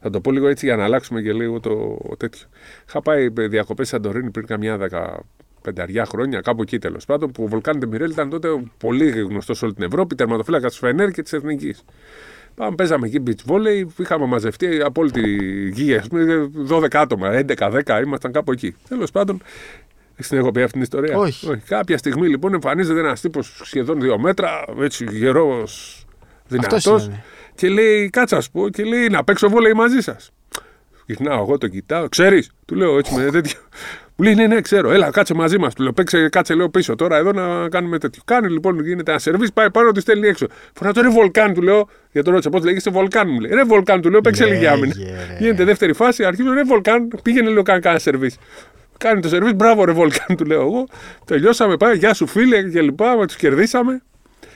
Speaker 2: Θα το πω λίγο έτσι για να αλλάξουμε και λίγο το τέτοιο. Είχα πάει διακοπές σε Σαντορίνη πριν καμιά δεκαπενταριά χρόνια, κάπου εκεί τέλος πάντων, που ο Βολκάν Ντεμιρέλ ήταν τότε πολύ γνωστός σε όλη την Ευρώπη, τερματοφύλακας της Φενέρ και της Εθνικής. Πάμε, παίζαμε εκεί beach volley, είχαμε μαζευτεί από όλη τη γη, ας πούμε, 12 άτομα, 11-10, ήμασταν κάπου εκεί. Τέλος πάντων, δεν την έχω πει αυτή την ιστορία;
Speaker 1: Όχι.
Speaker 2: Κάποια στιγμή λοιπόν εμφανίζεται ένας τύπος σχεδόν δύο μέτρα, έτσι γερός, δυνατός.
Speaker 1: Αυτός είναι.
Speaker 2: Και λέει, κάτσα σου πω, και λέει να παίξω βόλεϊ μαζί σας. Γυρνάω εγώ, το κοιτάω, ξέρεις, του λέω έτσι με τέτοιο. Μου λέει, ναι, ναι, ξέρω, έλα, κάτσε μαζί μας. Του λέω, παίξε, κάτσε, λέω πίσω τώρα εδώ να κάνουμε τέτοιο. Κάνει λοιπόν, γίνεται ένα σερβίς, πάει πάνω, τη στέλνει έξω. Φορά το ρε Βολκάν, του λέω, για τον ρώτησα, πώς λέγεται Βολκάν, μου λέει. Ρε Βολκάν, του λέω, παίξε
Speaker 1: Λέγε,
Speaker 2: λίγη άμυνα.
Speaker 1: ρε.
Speaker 2: Γίνεται δεύτερη φάση, αρχίζω, ρε Βολκάν, πήγαινε λίγο καν κάνα σερβίς. Κάνει το σερβίς, μπράβο ρε Βολκάν, του λέω εγώ. Τελειώσαμε, πάει, γεια σου φίλε και λοιπά, τους κερδίσαμε.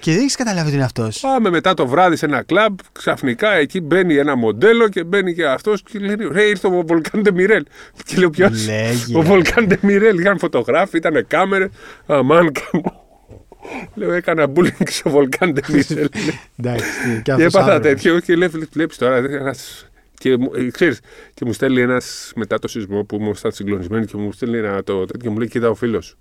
Speaker 1: Και δεν έχεις καταλάβει ότι είναι αυτός.
Speaker 2: Πάμε μετά το βράδυ σε ένα κλαμπ. Ξαφνικά εκεί μπαίνει ένα μοντέλο και μπαίνει και αυτός και λέει: Ρε, ήρθε ο Βολκάντε Μιρέλ. Και λέω: Ποιος;
Speaker 1: Λέγε.
Speaker 2: Ο Βολκάντε Μιρέλ. Είχαν φωτογράφοι, ήταν κάμερε. Αμάν Λέω: Έκανα bullying στο Βολκάντε Μιρέλ.
Speaker 1: Εντάξει. τι, Και,
Speaker 2: και
Speaker 1: αυτός
Speaker 2: έπαθα
Speaker 1: άνθρωπος.
Speaker 2: τέτοιο και βλέπεις τώρα. Ένας... Και, μου- ε, ξέρεις, και μου στέλνει ένας μετά το σεισμό που ήμουν συγκλονισμένοι και μου στέλνει ένα το τέτοιο και μου λέει: Κοίτα ο φίλος σου.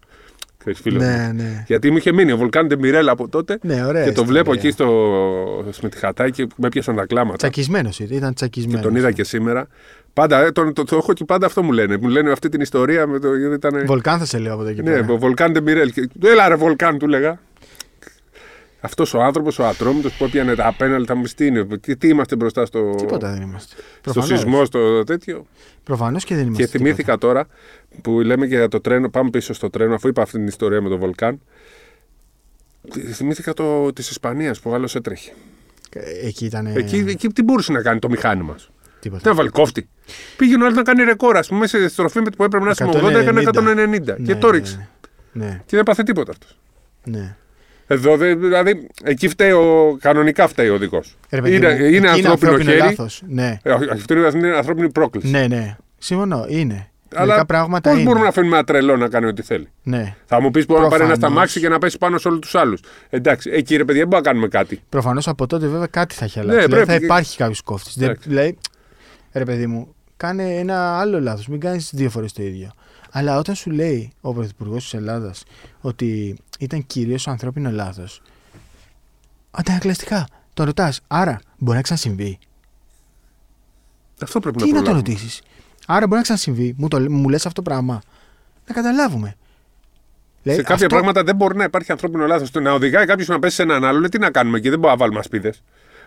Speaker 2: Ξέρεις, φίλος μου.
Speaker 1: Ναι, ναι.
Speaker 2: Γιατί μου είχε μείνει ο Βολκάντε Μιρέλ από τότε.
Speaker 1: Ναι, ωραία.
Speaker 2: Και το βλέπω
Speaker 1: ιστορία.
Speaker 2: εκεί στο, με τη χατάκι που με έπιασαν τα κλάματα.
Speaker 1: Τσακισμένος ήταν. Τσακισμένος.
Speaker 2: Και τον είδα και σήμερα. Πάντα, ε, τον, το, το έχω και πάντα αυτό μου λένε. Μου λένε αυτή την ιστορία με το. γιατί Ήταν,
Speaker 1: Βολκάν θα σε λέω από εδώ και
Speaker 2: ναι,
Speaker 1: πέρα.
Speaker 2: ο Βολκάν Ντεμιρέλ. Και- Έλα ρε Βολκάν, του λέγα. Αυτός ο άνθρωπος, ο ατρόμητος που έπιανε τα απέναντι, θα μου πει τι είναι. Τι, τι είμαστε μπροστά στο,
Speaker 1: Τίποτα δεν είμαστε.
Speaker 2: στο
Speaker 1: Προφανώς.
Speaker 2: σεισμό, στο τέτοιο.
Speaker 1: Προφανώς και δεν είμαστε.
Speaker 2: Και θυμήθηκα τώρα που λέμε και για το τρένο. Πάμε πίσω στο τρένο, αφού είπα αυτή την ιστορία με τον Βολκάν. Θυμήθηκα το της Ισπανίας που ο άλλος έτρεχε.
Speaker 1: τίποτα. Ε, Εκεί ήταν.
Speaker 2: Εκεί, εκεί τι μπορούσε να κάνει το μηχάνημα. Τι
Speaker 1: Τίποτα.
Speaker 2: να βάλει κόφτη. Πήγαινε ο άλλος να κάνει ρεκόρ. Α πούμε, σε στροφή με που έπρεπε να είσαι με 80, έκανε 190.
Speaker 1: Ναι,
Speaker 2: και το ρίξε.
Speaker 1: Ναι,
Speaker 2: Και δεν πάθε τίποτα αυτός.
Speaker 1: ναι.
Speaker 2: Εδώ, δε- δηλαδή, εκεί φταίει ο, κανονικά φταίει ο οδικό.
Speaker 1: Ρε παιδί
Speaker 2: Είναι,
Speaker 1: μου, εκεί
Speaker 2: είναι ανθρώπινο χέρι.
Speaker 1: λάθος. Ναι,
Speaker 2: Ε, όχι, Αυτό είναι, αυτό είναι ανθρώπινη πρόκληση.
Speaker 1: ναι, ναι. Συμφωνώ, είναι.
Speaker 2: Αλλά
Speaker 1: Μερικά πράγματα
Speaker 2: πώς
Speaker 1: είναι.
Speaker 2: μπορούμε να αφήνουμε ένα τρελό να κάνει ό,τι θέλει;
Speaker 1: Ναι.
Speaker 2: Θα μου πεις μπορεί να πάρει ένα
Speaker 1: Προφανώς.
Speaker 2: σταμάξι και να πέσει πάνω σε όλους τους άλλους. Εντάξει, εκεί ρε παιδιά δεν μπορούμε να κάνουμε κάτι.
Speaker 1: Προφανώς από τότε βέβαια κάτι θα έχει
Speaker 2: Ναι,
Speaker 1: αλλάξει. δηλαδή,
Speaker 2: πρέπει
Speaker 1: θα
Speaker 2: και-
Speaker 1: υπάρχει κάποιος κόφτης.
Speaker 2: Εντάξει.
Speaker 1: Δηλαδή, ρε παιδί μου, κάνε ένα άλλο λάθος. Μην κάνεις δύο φορές το ίδιο. Αλλά όταν σου λέει ο Πρωθυπουργός της Ελλάδας ότι ήταν κυρίως ανθρώπινος λάθος. Αντανακλαστικά. Τον ρωτάς, άρα μπορεί να ξανασυμβεί;
Speaker 2: Αυτό πρέπει
Speaker 1: Τι
Speaker 2: να
Speaker 1: να το
Speaker 2: προλάβουμε.
Speaker 1: ρωτήσεις; Άρα μπορεί να ξανασυμβεί. Μου, το, μου λες αυτό το πράγμα; Να καταλάβουμε.
Speaker 2: Σε
Speaker 1: Δηλαδή,
Speaker 2: κάποια
Speaker 1: αυτό-
Speaker 2: πράγματα δεν μπορεί να υπάρχει ανθρώπινο λάθος. Να οδηγάει κάποιος να πέσει σε έναν άλλο, λέει τι να κάνουμε εκεί, δεν μπορούμε να βάλουμε ασπίδες.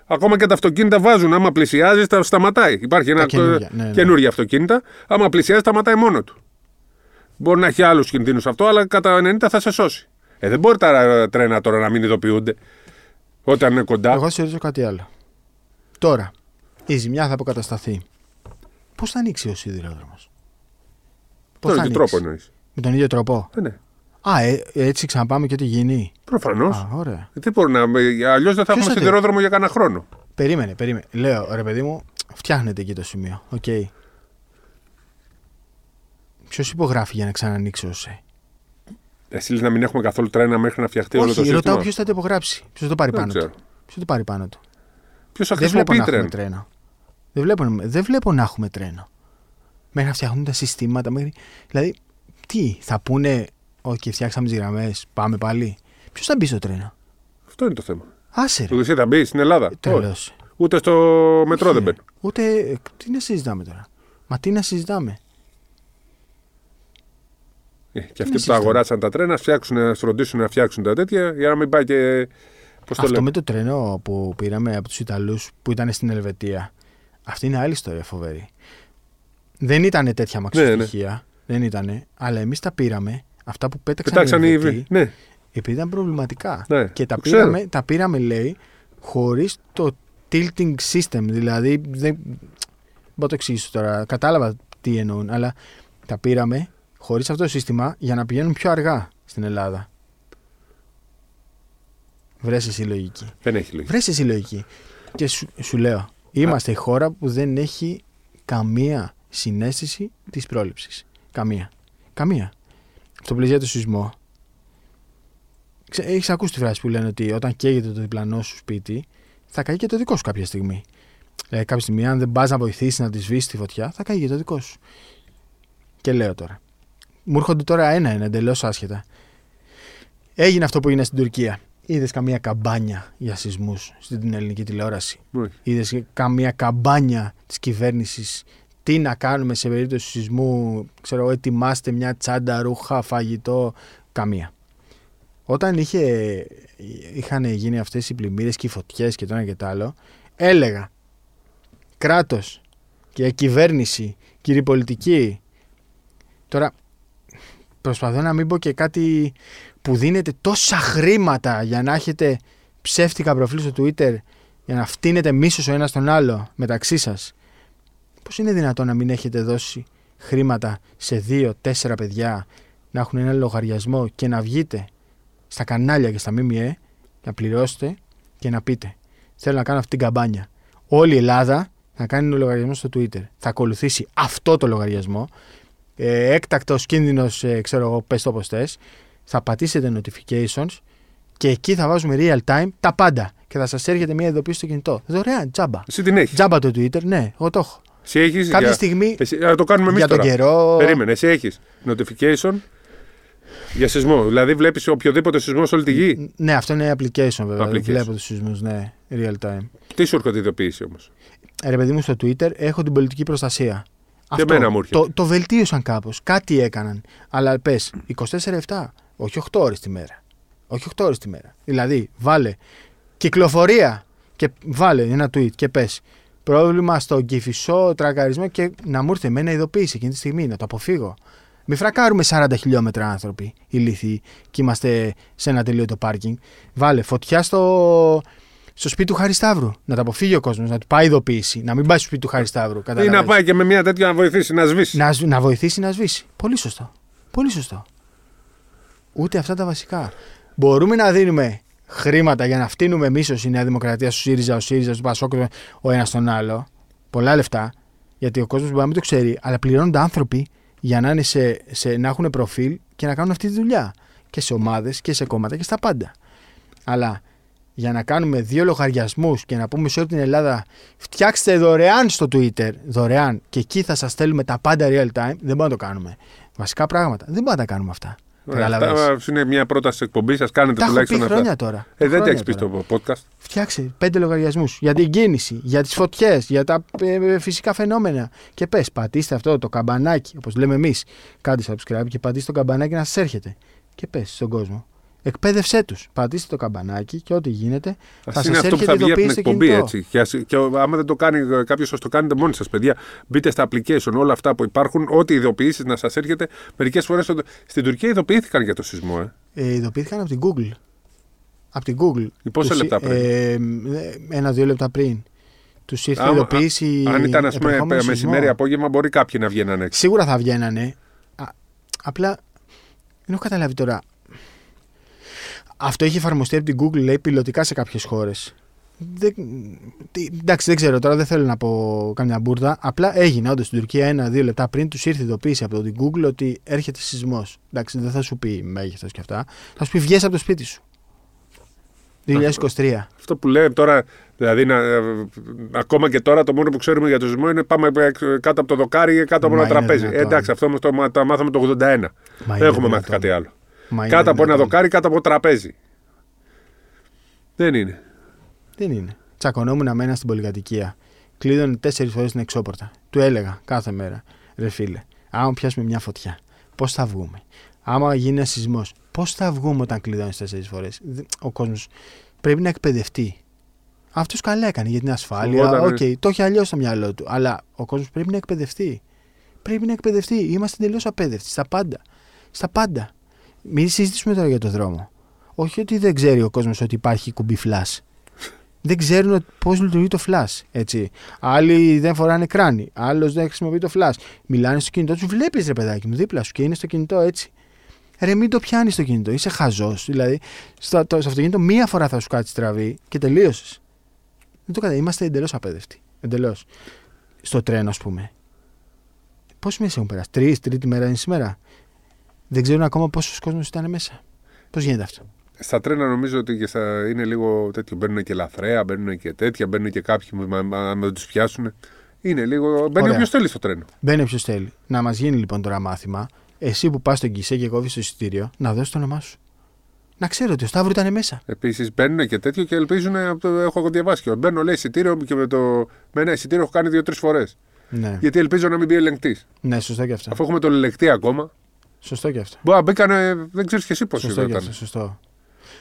Speaker 2: Ακόμα και τα αυτοκίνητα βάζουν. Άμα πλησιάζει, τα σταματάει. Υπάρχει ένα
Speaker 1: καινούργια, ναι, ναι.
Speaker 2: καινούργια αυτοκίνητα. Άμα πλησιάζει, σταματάει μόνο του. Μπορεί να έχει άλλους κινδύνους αυτό, αλλά κατά 90 θα σε σώσει. Ε, δεν μπορεί τα τρένα τώρα να μην ειδοποιούνται όταν είναι κοντά.
Speaker 1: Εγώ σε ρωτήσω κάτι άλλο. Τώρα, η ζημιά θα αποκατασταθεί. Πώς θα ανοίξει ο σιδηρόδρομος, Πώς
Speaker 2: Τον
Speaker 1: θα
Speaker 2: ίδιο
Speaker 1: ανοίξει;
Speaker 2: τρόπο εννοείς.
Speaker 1: Με τον ίδιο τρόπο;
Speaker 2: Ε, ναι.
Speaker 1: Α, ε, έτσι ξαναπάμε και ό,τι γίνει.
Speaker 2: Προφανώς.
Speaker 1: Α, ωραία.
Speaker 2: Δεν μπορεί να. Αλλιώς δεν θα
Speaker 1: Ποιος
Speaker 2: έχουμε
Speaker 1: θα το-
Speaker 2: σιδηρόδρομο για κανένα χρόνο.
Speaker 1: Περίμενε, περίμενε. Λέω, ρε παιδί μου, φτιάχνετε εκεί το σημείο. Οκ. Ποιος υπογράφει για να ξανανοίξει ΟΣΕ;
Speaker 2: Εσύ λες να μην έχουμε καθόλου τρένα μέχρι να φτιαχτεί όλο το
Speaker 1: Όχι,
Speaker 2: σύστημα;
Speaker 1: ρωτάω ποιος θα το υπογράψει. Ποιος θα το πάρει
Speaker 2: Δεν
Speaker 1: πάνω
Speaker 2: ξέρω.
Speaker 1: του. Ποιος θα το πάρει πάνω του.
Speaker 2: Ποιος θα
Speaker 1: Δεν βλέπω να
Speaker 2: χρησιμοποιεί
Speaker 1: έχουμε
Speaker 2: τρένα;
Speaker 1: τρένο. Δεν βλέπω, δεν βλέπω να έχουμε τρένο. Μέχρι να φτιάχνουν τα συστήματα. Μέχρι... Δηλαδή, τι, θα πούνε, OK, φτιάξαμε τις γραμμές, πάμε πάλι. Ποιος θα μπει στο τρένο.
Speaker 2: Αυτό είναι το θέμα.
Speaker 1: Άσε ρε.
Speaker 2: Του εσύ θα μπει στην Ελλάδα; Όχι.
Speaker 1: Τρελός.
Speaker 2: Ούτε στο μετρό δεν μπαίνει.
Speaker 1: Ούτε. ε, Τι να συζητάμε τώρα; Μα τι να συζητάμε;
Speaker 2: Ε, Και
Speaker 1: είναι
Speaker 2: αυτοί που τα
Speaker 1: σύστημα.
Speaker 2: αγοράσαν τα τρένα, φτιάξουν, να φροντίσουν να φτιάξουν τα τέτοια για να μην πάει και. Πώς το
Speaker 1: Αυτό
Speaker 2: λέμε.
Speaker 1: με το τρένο που πήραμε από τους Ιταλούς που ήταν στην Ελβετία. Αυτή είναι άλλη ιστορία φοβερή. Δεν ήταν τέτοια μαξιστοιχεία. Δεν ήταν. Αλλά εμείς τα πήραμε. Αυτά που πέταξαν
Speaker 2: Πετάξαν
Speaker 1: οι
Speaker 2: οι.
Speaker 1: Ελβετοί,
Speaker 2: Ναι,
Speaker 1: επειδή ήταν προβληματικά.
Speaker 2: Ναι,
Speaker 1: και τα
Speaker 2: το ξέρω.
Speaker 1: πήραμε, τα πήραμε, λέει, χωρίς το tilting system. Δηλαδή, δεν. Μπορώ να το εξηγήσω τώρα. Κατάλαβα τι εννοούν, αλλά τα πήραμε χωρίς αυτό το σύστημα για να πηγαίνουν πιο αργά στην Ελλάδα. Βρες εσύ λογική.
Speaker 2: δεν έχει λογική.
Speaker 1: Βρες εσύ λογική. Και σου, σου λέω, είμαστε η χώρα που δεν έχει καμία συνέστηση της πρόληψης. Καμία. Καμία. Στο πλαίσιο του σεισμό. Ξε, έχεις ακούσει τη φράση που λένε ότι όταν καίγεται το διπλανό σου σπίτι, θα καεί και το δικό σου κάποια στιγμή. Δηλαδή κάποια στιγμή αν δεν πας να βοηθήσεις να τη σβήσεις τη φωτιά, θα καεί και το δικό σου. Και λέω τώρα. Μου έρχονται τώρα ένα-ένα εντελώς άσχετα. Έγινε αυτό που έγινε στην Τουρκία. Είδες καμία καμπάνια για σεισμούς στην ελληνική τηλεόραση;
Speaker 2: Όχι.
Speaker 1: Είδες καμία καμπάνια της κυβέρνησης; Τι να κάνουμε σε περίπτωση σεισμού; Ξέρω εγώ, ετοιμάστε μια τσάντα, ρούχα, φαγητό. Καμία. Όταν είχε, είχαν γίνει αυτές οι πλημμύρες και οι φωτιές και το ένα και το άλλο, έλεγα κράτος και κυβέρνηση, κύριοι πολιτικοί. Τώρα προσπαθώ να μην πω και κάτι που δίνετε τόσα χρήματα για να έχετε ψεύτικα προφίλ στο Twitter για να φτύνετε μίσος ο ένας τον άλλο μεταξύ σας. Πώς είναι δυνατόν να μην έχετε δώσει χρήματα σε δύο-τέσσερα παιδιά να έχουν ένα λογαριασμό και να βγείτε στα κανάλια και στα ΜΜΕ να πληρώσετε και να πείτε θέλω να κάνω αυτή την καμπάνια. Όλη η Ελλάδα να κάνει ένα λογαριασμό στο Twitter. Θα ακολουθήσει αυτό το λογαριασμό. Ε, έκτακτος κίνδυνος, ε, ξέρω εγώ, πες το όπως θες. Θα πατήσετε notifications και εκεί θα βάζουμε real time τα πάντα. Και θα σας έρχεται μια ειδοποίηση στο κινητό. Δωρεάν, τζάμπα.
Speaker 2: Εσύ την έχεις.
Speaker 1: Τζάμπα το Twitter, ναι, εγώ το έχω.
Speaker 2: Εσύ έχεις
Speaker 1: Κάποια
Speaker 2: για...
Speaker 1: στιγμή
Speaker 2: Εσύ, να το κάνουμε εμείς
Speaker 1: για τον
Speaker 2: τώρα.
Speaker 1: καιρό.
Speaker 2: Περίμενε, εσύ έχεις notification για σεισμό. Δηλαδή βλέπεις οποιοδήποτε σεισμό σε όλη τη γη;
Speaker 1: Ναι, αυτό είναι application βέβαια.
Speaker 2: Application.
Speaker 1: Βλέπω τους σεισμούς, ναι, real time.
Speaker 2: Τι σου έρχεται ειδοποίηση όμως;
Speaker 1: Ε, Ρε παιδί μου, στο Twitter έχω την πολιτική προστασία. Αυτό,
Speaker 2: εμένα μου έρχεται.
Speaker 1: το, το βελτίωσαν κάπως. Κάτι έκαναν. Αλλά πες 24-7, όχι 8 ώρες τη μέρα. Όχι 8 ώρες τη μέρα. Δηλαδή, βάλε κυκλοφορία και βάλε ένα tweet και πες πρόβλημα στο κυφισό τρακαρισμό και να μου έρθει εμένα ειδοποίηση εκείνη τη στιγμή, να το αποφύγω. Μην φρακάρουμε 40 χιλιόμετρα άνθρωποι ηλίθιοι και είμαστε σε ένα τελείωτο πάρκινγκ. Βάλε φωτιά στο, στο σπίτι του Χαρισταύρου. Να τα αποφύγει ο κόσμος, να του πάει ειδοποίηση. Να μην πάει στο σπίτι του Χαρισταύρου.
Speaker 2: Ή
Speaker 1: καταλαβες.
Speaker 2: να πάει και με μια τέτοια να βοηθήσει να σβήσει;
Speaker 1: Να, σβ- να βοηθήσει να σβήσει. Πολύ σωστό. Πολύ σωστό. Ούτε αυτά τα βασικά. Μπορούμε να δίνουμε χρήματα για να φτύνουμε εμείς ως η Νέα Δημοκρατία, στο ΣΥΡΙΖΑ, ο ΣΥΡΙΖΑ, στο ΠΑΣΟΚ, ο ένας τον άλλο. Πολλά λεφτά. Γιατί ο κόσμος μπορεί να μην το ξέρει, αλλά πληρώνονται άνθρωποι για να, είναι σε, σε, να έχουν προφίλ και να κάνουν αυτή τη δουλειά. Και σε ομάδες και σε κόμματα και στα πάντα. Αλλά για να κάνουμε δύο λογαριασμούς και να πούμε σε όλη την Ελλάδα φτιάξτε δωρεάν στο Twitter, δωρεάν, και εκεί θα σας στέλνουμε τα πάντα real time, δεν μπορούμε να το κάνουμε. Βασικά πράγματα. Δεν μπορούμε να τα κάνουμε αυτά.
Speaker 2: Ωραία,
Speaker 1: Καταλαβαίνεις.
Speaker 2: αυτά είναι μια πρόταση εκπομπής. Σας κάνετε
Speaker 1: Τα έχω πει
Speaker 2: τουλάχιστον
Speaker 1: χρόνια
Speaker 2: αυτά.
Speaker 1: τώρα.
Speaker 2: Ε, δεν τα
Speaker 1: Χρόνια
Speaker 2: έχεις πει
Speaker 1: τώρα.
Speaker 2: στο podcast.
Speaker 1: Φτιάξε πέντε λογαριασμούς για την κίνηση, για τις φωτιές, για τα ε, φυσικά φαινόμενα. Και πες, πατήστε αυτό το καμπανάκι, όπως λέμε εμείς. Κάντε subscribe και πατήστε το καμπανάκι να σας έρχεται. Και πες στον κόσμο. Εκπαίδευσέ τους. Πατήστε το καμπανάκι και ό,τι γίνεται θα
Speaker 2: Α είναι
Speaker 1: σας
Speaker 2: αυτό που
Speaker 1: έρχεται
Speaker 2: θα βγει από την
Speaker 1: ειδοποίηση στο
Speaker 2: εκπομπή
Speaker 1: κινητό.
Speaker 2: έτσι. Και, ας- και ο- άμα δεν το κάνει κάποιος, σας το κάνετε μόνοι σας, παιδιά. Μπείτε στα application, όλα αυτά που υπάρχουν, ό,τι ειδοποιήσεις να σας έρχεται. Μερικές φορές στην Τουρκία ειδοποιήθηκαν για το σεισμό. Ε.
Speaker 1: Ε, ειδοποιήθηκαν από την Google. Από την Google.
Speaker 2: Πόσα
Speaker 1: Τους-
Speaker 2: λεπτά πριν;
Speaker 1: Ε, ένα-δύο λεπτά πριν. Τους ήρθε
Speaker 2: Άμα-
Speaker 1: ειδοποίηση.
Speaker 2: Αν ήταν, ας πούμε,
Speaker 1: επερχόμενο σεισμό.
Speaker 2: μεσημέρι, απόγευμα, μπορεί κάποιοι να βγαίνουν έξω.
Speaker 1: Σίγουρα θα βγαίνανε. Α, απλά δεν έχω καταλάβει τώρα. Αυτό έχει εφαρμοστεί από την Google, λέει, πιλωτικά σε κάποιες χώρες. Δεν, τι- εντάξει, δεν ξέρω τώρα, δεν θέλω να πω καμιά μπουρδα. Απλά έγινε όντως στην Τουρκία ένα-δύο λεπτά πριν τους ήρθε ειδοποίηση από την Google ότι έρχεται σεισμός. Εντάξει, δεν θα σου πει μέγεθος και αυτά. Θα σου πει βγες από το σπίτι σου. 2023.
Speaker 2: Αυτό που λέει τώρα, δηλαδή να, ε, ακόμα και τώρα το μόνο που ξέρουμε για το σεισμό είναι πάμε ε, κάτω από το δοκάρι, κάτω από
Speaker 1: Μα
Speaker 2: ένα
Speaker 1: είναι
Speaker 2: τραπέζι.
Speaker 1: δυνατόν.
Speaker 2: Ε, εντάξει, αυτό όμως το, μα- τα μάθαμε το 81.
Speaker 1: Μα
Speaker 2: Δεν
Speaker 1: είναι
Speaker 2: έχουμε μάθει
Speaker 1: δυνατόν.
Speaker 2: κάτι άλλο.
Speaker 1: Μα είναι
Speaker 2: Κάτω από ένα
Speaker 1: δυνατόν.
Speaker 2: δοκάρι, κάτω από τραπέζι. Δεν είναι.
Speaker 1: Δεν είναι. Τσακωνόμουν με ένα στην πολυκατοικία. Κλείδωνε τέσσερις φορές την εξώπορτα. Του έλεγα κάθε μέρα, ρε φίλε, άμα πιάσουμε μια φωτιά, πώς θα βγούμε; Άμα γίνει ένα σεισμός, πώς θα βγούμε όταν κλειδώνεις τέσσερις φορές; Ο κόσμος πρέπει να εκπαιδευτεί. Αυτός καλά έκανε για την ασφάλεια.
Speaker 2: Φοβότανε.
Speaker 1: Οκ, το έχει αλλιώς στο μυαλό του. Αλλά ο κόσμος πρέπει να εκπαιδευτεί. Πρέπει να εκπαιδευτεί. Είμαστε τελείως απαίδευτοι στα πάντα. Στα πάντα. Μην συζητήσουμε τώρα για το δρόμο. Όχι ότι δεν ξέρει ο κόσμος ότι υπάρχει κουμπί φλας. Δεν ξέρουν πώς λειτουργεί το φλας. Έτσι. Άλλοι δεν φοράνε κράνη. Άλλος δεν χρησιμοποιεί το φλας. Μιλάνε στο κινητό τους, βλέπεις ρε παιδάκι μου δίπλα σου και είναι στο κινητό έτσι. Ρε, μην το πιάνεις στο κινητό. Είσαι χαζός. Δηλαδή, στο, το, στο αυτοκίνητο μία φορά θα σου κάτσει τραβή και τελείωσες. Δεν το κατα... Είμαστε εντελώς απέδευτοι. Εντελώς. Στο τρένο, ας πούμε. Πόσες μέρες έχουν περάσει, Τρεις, τρίτη μέρα είναι σήμερα. Δεν ξέρουν ακόμα πόσος κόσμος ήταν μέσα. Πώς γίνεται αυτό;
Speaker 2: Στα τρένα νομίζω ότι και στα, είναι λίγο τέτοιο. Μπαίνουν και λαθρέα, μπαίνουν και τέτοια, μπαίνουν και κάποιοι που μα- μα- άμα δεν τους πιάσουν. Είναι λίγο. Μπαίνει
Speaker 1: Ωραία.
Speaker 2: όποιος θέλει στο τρένο.
Speaker 1: Μπαίνει όποιος θέλει. Να μας γίνει λοιπόν τώρα μάθημα, εσύ που πας στον Κισέ και κόβεις το εισιτήριο, να δώσεις το όνομά σου. Να ξέρω ότι ο Σταύρου ήταν μέσα.
Speaker 2: Επίσης μπαίνουν και τέτοιο και ελπίζουν. από το- Έχω διαβάσει και μπαίνω λέει εισιτήριο και με, το, με ένα εισιτήριο έχω κάνει δύο-τρεις φορές.
Speaker 1: Ναι,
Speaker 2: Γιατί ελπίζω να μην μπει ελεγκτής.
Speaker 1: ναι σωστό και αυτό.
Speaker 2: Αφού έχουμε τον ελεγκτή ακόμα.
Speaker 1: Σωστό και αυτό.
Speaker 2: Μπορεί να μπήκανε. Δεν ξέρεις και εσύ πώ
Speaker 1: Σωστό και
Speaker 2: ήταν.
Speaker 1: αυτό. Σωστό.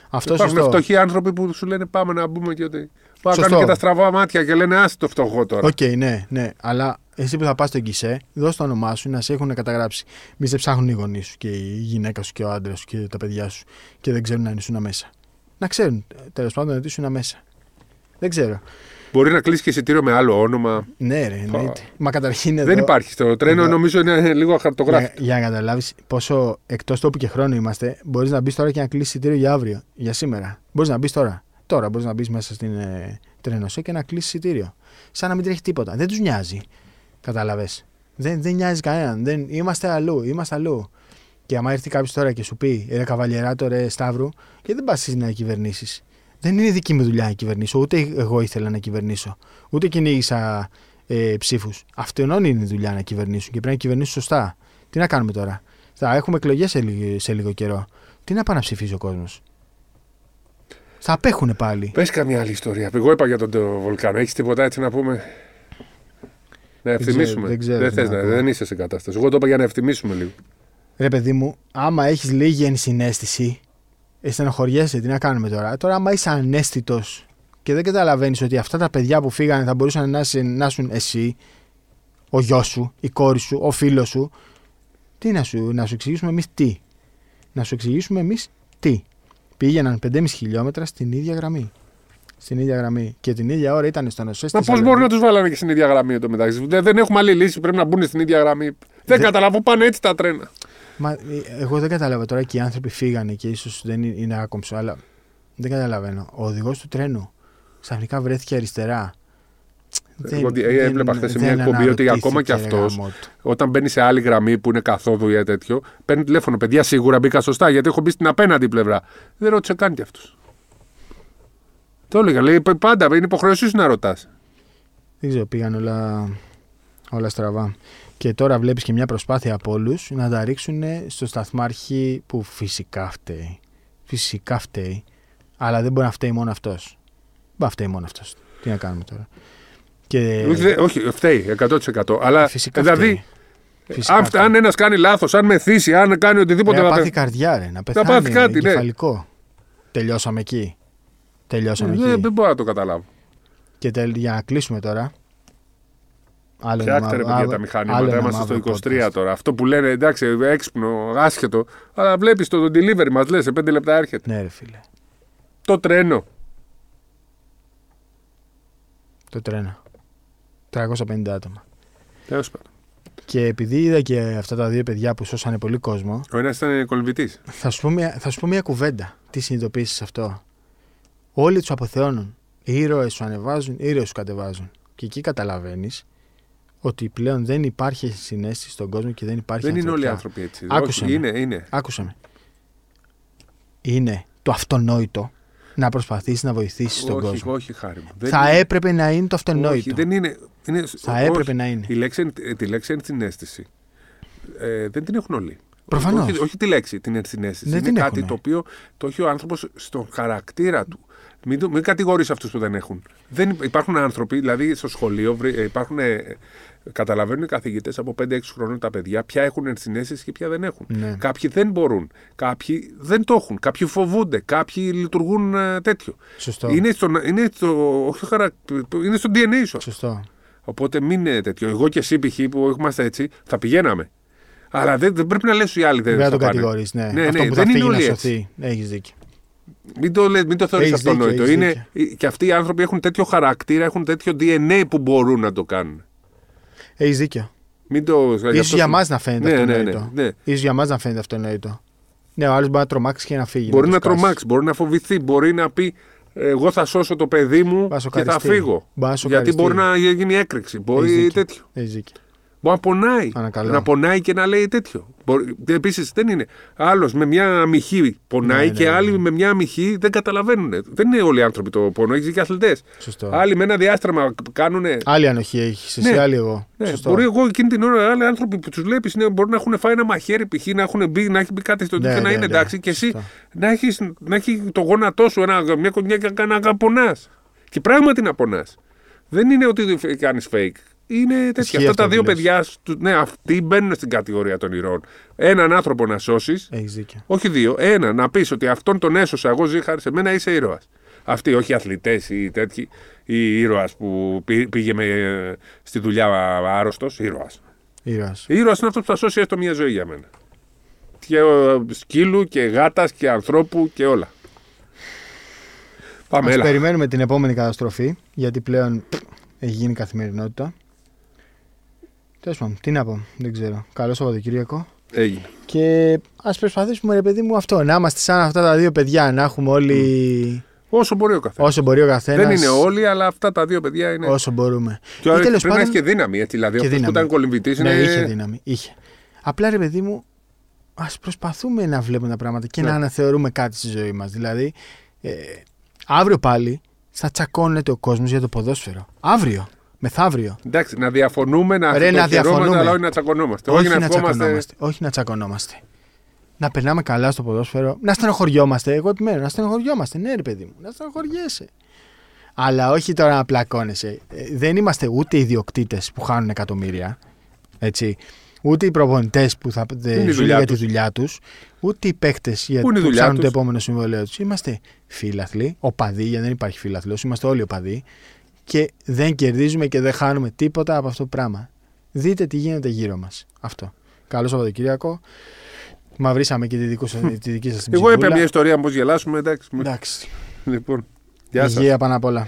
Speaker 1: Αυτό
Speaker 2: Υπάρχουν
Speaker 1: σωστό.
Speaker 2: φτωχοί άνθρωποι που σου λένε πάμε να μπούμε και ότι. Πάνε να
Speaker 1: Σωστό.
Speaker 2: κάνουν και τα στραβά μάτια και λένε άσε το φτωχό τώρα.
Speaker 1: Οκ, ναι, ναι. Αλλά εσύ που θα πας στο γκισέ, δώσ' το όνομά σου να σε έχουν καταγράψει. Μη σε ψάχνουν οι γονείς σου και η γυναίκα σου και ο άντρας σου και τα παιδιά σου και δεν ξέρουν αν ήσουν μέσα. Να ξέρουν τέλος πάντων ότι ήσουν μέσα. Δεν ξέρω.
Speaker 2: Μπορεί να κλείσει και εισιτήριο με άλλο όνομα.
Speaker 1: Ναι, ρε, εννοείται. Μα καταρχήν εδώ.
Speaker 2: Δεν υπάρχει. Στο τρένο
Speaker 1: εδώ-
Speaker 2: νομίζω είναι λίγο αχαρτογράφητο.
Speaker 1: Για, για να καταλάβεις πόσο εκτός τόπου και χρόνου είμαστε, μπορείς να μπεις τώρα και να κλείσεις εισιτήριο για αύριο, για σήμερα. Μπορείς να μπεις τώρα. Τώρα μπορείς να μπεις μέσα στην ε, ΤΡΑΙΝΟΣΕ και να κλείσεις εισιτήριο. Σαν να μην τρέχει τίποτα. Δεν τους νοιάζει. Κατάλαβε. Δεν, δεν νοιάζει κανέναν. Δεν, είμαστε αλλού. Είμαστε αλλού. Και άμα έρθει κάποιος τώρα και σου πει, ρε καβαλιεράτο, ρε Σταύρου, γιατί δεν πας εσύ να κυβερνήσεις. Δεν είναι δική μου δουλειά να κυβερνήσω. Ούτε εγώ ήθελα να κυβερνήσω. Ούτε κυνήγησα ε, ψήφους. Αυτόν είναι η δουλειά να κυβερνήσουν και πρέπει να κυβερνήσουν σωστά. Τι να κάνουμε τώρα; Θα έχουμε εκλογές σε, λι- σε λίγο καιρό. Τι να πάει να ψηφίσει ο κόσμος; Θα απέχουν πάλι.
Speaker 2: Πες καμιά άλλη ιστορία. Εγώ είπα για τον το βολκάνο. Έχεις τίποτα έτσι να πούμε; Να
Speaker 1: ξέρω,
Speaker 2: ευθυμίσουμε.
Speaker 1: δεν ξέρω
Speaker 2: δεν,
Speaker 1: τι
Speaker 2: θες
Speaker 1: να
Speaker 2: να,
Speaker 1: πω.
Speaker 2: δεν είσαι σε κατάσταση. Εγώ το είπα για να ευθυμίσουμε λίγο.
Speaker 1: Ρε παιδί μου, άμα έχεις λίγη ενσυναίσθηση, ε, στενοχωριέσαι. Τι να κάνουμε τώρα; Τώρα, άμα είσαι ανέστητος και δεν καταλαβαίνεις ότι αυτά τα παιδιά που φύγανε θα μπορούσαν να, είσαι- να ήσουν εσύ, ο γιος σου, η κόρη σου, ο φίλος σου. Τι να σου, να σου εξηγήσουμε εμείς τι; Να σου εξηγήσουμε εμείς τι; Πήγαιναν 5,5 χιλιόμετρα στην ίδια γραμμή. Στην ίδια γραμμή. Και την ίδια ώρα ήταν στο νοσέ.
Speaker 2: Μα πώς μπορούν να τους βάλανε και στην ίδια γραμμή εδώ μεταξύ; Δεν, δεν έχουμε άλλη λύση. Πρέπει να μπουν στην ίδια γραμμή. Δεν,
Speaker 1: Δεν-
Speaker 2: καταλαβαίνω. Πάνε έτσι τα τρένα.
Speaker 1: Μα, ε, εγώ δεν κατάλαβα τώρα και οι άνθρωποι φύγανε και ίσως δεν είναι, είναι άκομψο, αλλά Δεν καταλαβαίνω. Ο οδηγός του τρένου ξαφνικά βρέθηκε αριστερά.
Speaker 2: Εγώ έβλεπα χθες σε μια εκπομπή ότι ακόμα και αυτός, όταν μπαίνει σε άλλη γραμμή που είναι καθόδου ή τέτοιο, παίρνει τηλέφωνο. Παιδιά, σίγουρα μπήκα σωστά γιατί έχω μπει στην απέναντι πλευρά. Δεν ρώτησε καν κι αυτού. Το έλεγα. Λέει πάντα είναι υποχρέωσή σου να ρωτάς.
Speaker 1: Δεν ξέρω, πήγαν όλα, όλα στραβά. Και τώρα βλέπεις και μια προσπάθεια από όλους να τα ρίξουν στο σταθμάρχη που φυσικά φταίει. Φυσικά φταίει. Αλλά δεν μπορεί να φταίει μόνο αυτός. Μπορεί να φταίει μόνο αυτός. Τι να κάνουμε τώρα.
Speaker 2: Και... Όχι, φταίει 100%. Αλλά Φυσικά δηλαδή. Φυσικά αν, αν ένας κάνει λάθος, αν μεθύσει, αν κάνει οτιδήποτε.
Speaker 1: Ε, να πάθει καρδιά, ρε, να πεθάνει. Να πάθει κάτι, ναι. Τελειώσαμε εκεί. Τελειώσαμε
Speaker 2: ε, εκεί. Δεν μπορώ να το καταλάβω.
Speaker 1: Και τελ... για να κλείσουμε τώρα.
Speaker 2: Άλλο Φτιάχτε ρε παιδιά τα μηχανήματα. Είμαστε στο 23 τώρα. Αυτό που λένε εντάξει, έξυπνο, άσχετο. Αλλά βλέπεις το, το delivery μας λες σε 5 λεπτά έρχεται.
Speaker 1: Ναι, ρε φίλε.
Speaker 2: Το τρένο.
Speaker 1: Το τρένο. 350 άτομα.
Speaker 2: Τέλος πάντων.
Speaker 1: Και επειδή είδα και αυτά τα δύο παιδιά που σώσανε πολύ κόσμο.
Speaker 2: Ο ένας ήταν κολυμπητής.
Speaker 1: Θα, σου πω μια, θα σου πω μια κουβέντα. Τι συνειδητοποίησες αυτό; Όλοι τους αποθεώνουν. Οι ήρωες σου ανεβάζουν, οι ήρωες σου κατεβάζουν. Και εκεί καταλαβαίνεις ότι πλέον δεν υπάρχει συνέστηση στον κόσμο και δεν υπάρχει.
Speaker 2: Δεν είναι όλοι οι άνθρωποι έτσι.
Speaker 1: Άκουσε
Speaker 2: Όχι, με. Είναι, είναι.
Speaker 1: Άκουσε με. Είναι το αυτονόητο να προσπαθήσεις να βοηθήσεις τον κόσμο.
Speaker 2: Όχι, χάρη μου.
Speaker 1: Θα είναι... έπρεπε να είναι το αυτονόητο.
Speaker 2: Όχι, δεν είναι. είναι...
Speaker 1: Θα όχι, έπρεπε να είναι.
Speaker 2: Η λέξη, τη λέξη ενσυναίσθηση ε, δεν την έχουν όλοι.
Speaker 1: Προφανώς.
Speaker 2: Όχι, όχι τη λέξη, την ενσυναίσθηση. είναι κάτι το οποίο το έχει ο άνθρωπος στον χαρακτήρα του. Μην, μην κατηγορείς αυτούς που δεν έχουν. Δεν, υπάρχουν άνθρωποι, δηλαδή στο σχολείο ε, υπάρχουν, ε, καταλαβαίνουν οι καθηγητές από 5-6 χρόνων τα παιδιά ποια έχουν ενσυναίσθηση και ποια δεν έχουν.
Speaker 1: Ναι.
Speaker 2: Κάποιοι δεν μπορούν. Κάποιοι δεν το έχουν. Κάποιοι φοβούνται. Κάποιοι λειτουργούν ε, τέτοιο.
Speaker 1: Σωστό.
Speaker 2: Είναι στο, είναι στο, όχι χαρα, είναι στο DNA σου.
Speaker 1: Σωστό.
Speaker 2: Οπότε μην είναι τέτοιο. Εγώ και εσύ π.χ. που είμαστε έτσι θα πηγαίναμε. Αλλά δεν, δεν πρέπει να λες οι άλλοι δεν
Speaker 1: θα το κατηγορείς. Ναι. ναι. Αυτό ναι, που δεν θα είναι όλοι να σωθεί. Έχεις δίκιο.
Speaker 2: Μην το, μην το θεωρείς αυτονόητο. Είναι, και αυτοί οι άνθρωποι έχουν τέτοιο χαρακτήρα, έχουν τέτοιο DNA που μπορούν να το κάνουν.
Speaker 1: Έχεις δίκιο.
Speaker 2: Μην το...
Speaker 1: Ίσως για μας να φαίνεται ναι, αυτονόητο. Ναι, ναι, ναι. Ίσως για μας να φαίνεται αυτονόητο. Ναι, ο άλλος μπορεί να τρομάξει και να φύγει.
Speaker 2: Μπορεί να, να τρομάξει, μπορεί να φοβηθεί, μπορεί να πει εγώ θα σώσω το παιδί μου και θα φύγω. Γιατί μπορεί να γίνει έκρηξη. Μπορεί τέτοιο.
Speaker 1: Έχεις δίκιο.
Speaker 2: Μπορεί να πονάει. Να πονάει και να λέει τέτοιο. Επίσης δεν είναι. Άλλος με μια αμυχή πονάει ναι, και ναι, άλλοι ναι. με μια αμυχή δεν καταλαβαίνουν. Δεν είναι όλοι οι άνθρωποι το πόνο. Έχεις και αθλητές. Άλλοι με ένα διάστραμα κάνουν.
Speaker 1: Άλλη ανοχή έχεις. Εσύ, ναι. άλλη εγώ.
Speaker 2: Ναι. Σωστό. Μπορεί εγώ εκείνη την ώρα άλλοι άνθρωποι που τους βλέπεις ναι, μπορεί να έχουν φάει ένα μαχαίρι π.χ. να έχουν μπει, να έχει μπει κάτι στο ναι, και να είναι εντάξει. Και εσύ να έχεις να έχει το γόνατό σου ένα, μια κονιά και να πονάς. Και πράγματι να πονάς. Δεν είναι ότι κάνεις fake είναι τέτοια. Αυτά τα δύο παιδιά, ναι, αυτοί μπαίνουν στην κατηγορία των ηρώων. Έναν άνθρωπο να σώσεις. Όχι δύο. Ένα να πεις ότι αυτόν τον έσωσα, εγώ ζήχαρη σε μένα είσαι ήρωας. Αυτοί, όχι αθλητές ή τέτοιοι, ή ήρωας που πήγε με, στη δουλειά άρρωστος. Ήρωας. Ήρωας είναι αυτός που θα σώσει έστω μια ζωή για μένα. Και σκύλου και γάτας και ανθρώπου και όλα.
Speaker 1: Πάμε, Ας περιμένουμε την επόμενη καταστροφή, γιατί πλέον έχει γίνει καθημερινότητα. Τέλος πάντων, τι να πω, δεν ξέρω. Καλό Σαββατοκύριακο.
Speaker 2: Έγινε.
Speaker 1: Και ας προσπαθήσουμε, ρε παιδί μου, αυτό. Να είμαστε σαν αυτά τα δύο παιδιά, να έχουμε όλοι.
Speaker 2: Όσο μπορεί ο καθένας.
Speaker 1: Όσο μπορεί ο καθένας.
Speaker 2: Δεν είναι όλοι, αλλά αυτά τα δύο παιδιά είναι.
Speaker 1: Όσο μπορούμε.
Speaker 2: Και ο πρέπει πάντων... να έχει και δύναμη. Έτσι, δηλαδή, αυτός που ήταν κολυμβητή
Speaker 1: ναι,
Speaker 2: είναι.
Speaker 1: Ναι, είχε δύναμη. Είχε. Απλά ρε παιδί μου, ας προσπαθούμε να βλέπουμε τα πράγματα και ναι. να αναθεωρούμε κάτι στη ζωή μας. Δηλαδή, ε, αύριο πάλι θα τσακώνεται ο κόσμος για το ποδόσφαιρο. Αύριο. Μεθαύριο.
Speaker 2: Εντάξει, να διαφωνούμε, να, Ρε, να διαφωνούμε, αλλά όχι να τσακωνόμαστε.
Speaker 1: Όχι, όχι να, τσακωνόμαστε. Όχι να τσακωνόμαστε. Να περνάμε καλά στο ποδόσφαιρο, να στενοχωριόμαστε. Εγώ επιμένω, να στενοχωριόμαστε. Ναι, ρε παιδί μου, να στενοχωριέσαι. Αλλά όχι τώρα να πλακώνεσαι. Ε, δεν είμαστε ούτε ιδιοκτήτες που χάνουν εκατομμύρια. Έτσι. Ούτε οι προπονητές που θα ζουν για τη δουλειά τους, ούτε οι παίκτες που, που ψάχνουν το επόμενο συμβολέο τους. Είμαστε φίλαθλοι, οπαδοί, γιατί δεν υπάρχει φίλαθλος, είμαστε όλοι οπαδοί και δεν κερδίζουμε και δεν χάνουμε τίποτα από αυτό το πράγμα. Δείτε τι γίνεται γύρω μας. Αυτό. Καλό Σαββατοκύριακο. Μαυρίσαμε και τη, δική σα τη δική σας
Speaker 2: Εγώ είπα μια ιστορία, πώ γελάσουμε, εντάξει.
Speaker 1: Εντάξει.
Speaker 2: Λοιπόν, γεια σας.
Speaker 1: Υγεία πάνω απ' όλα.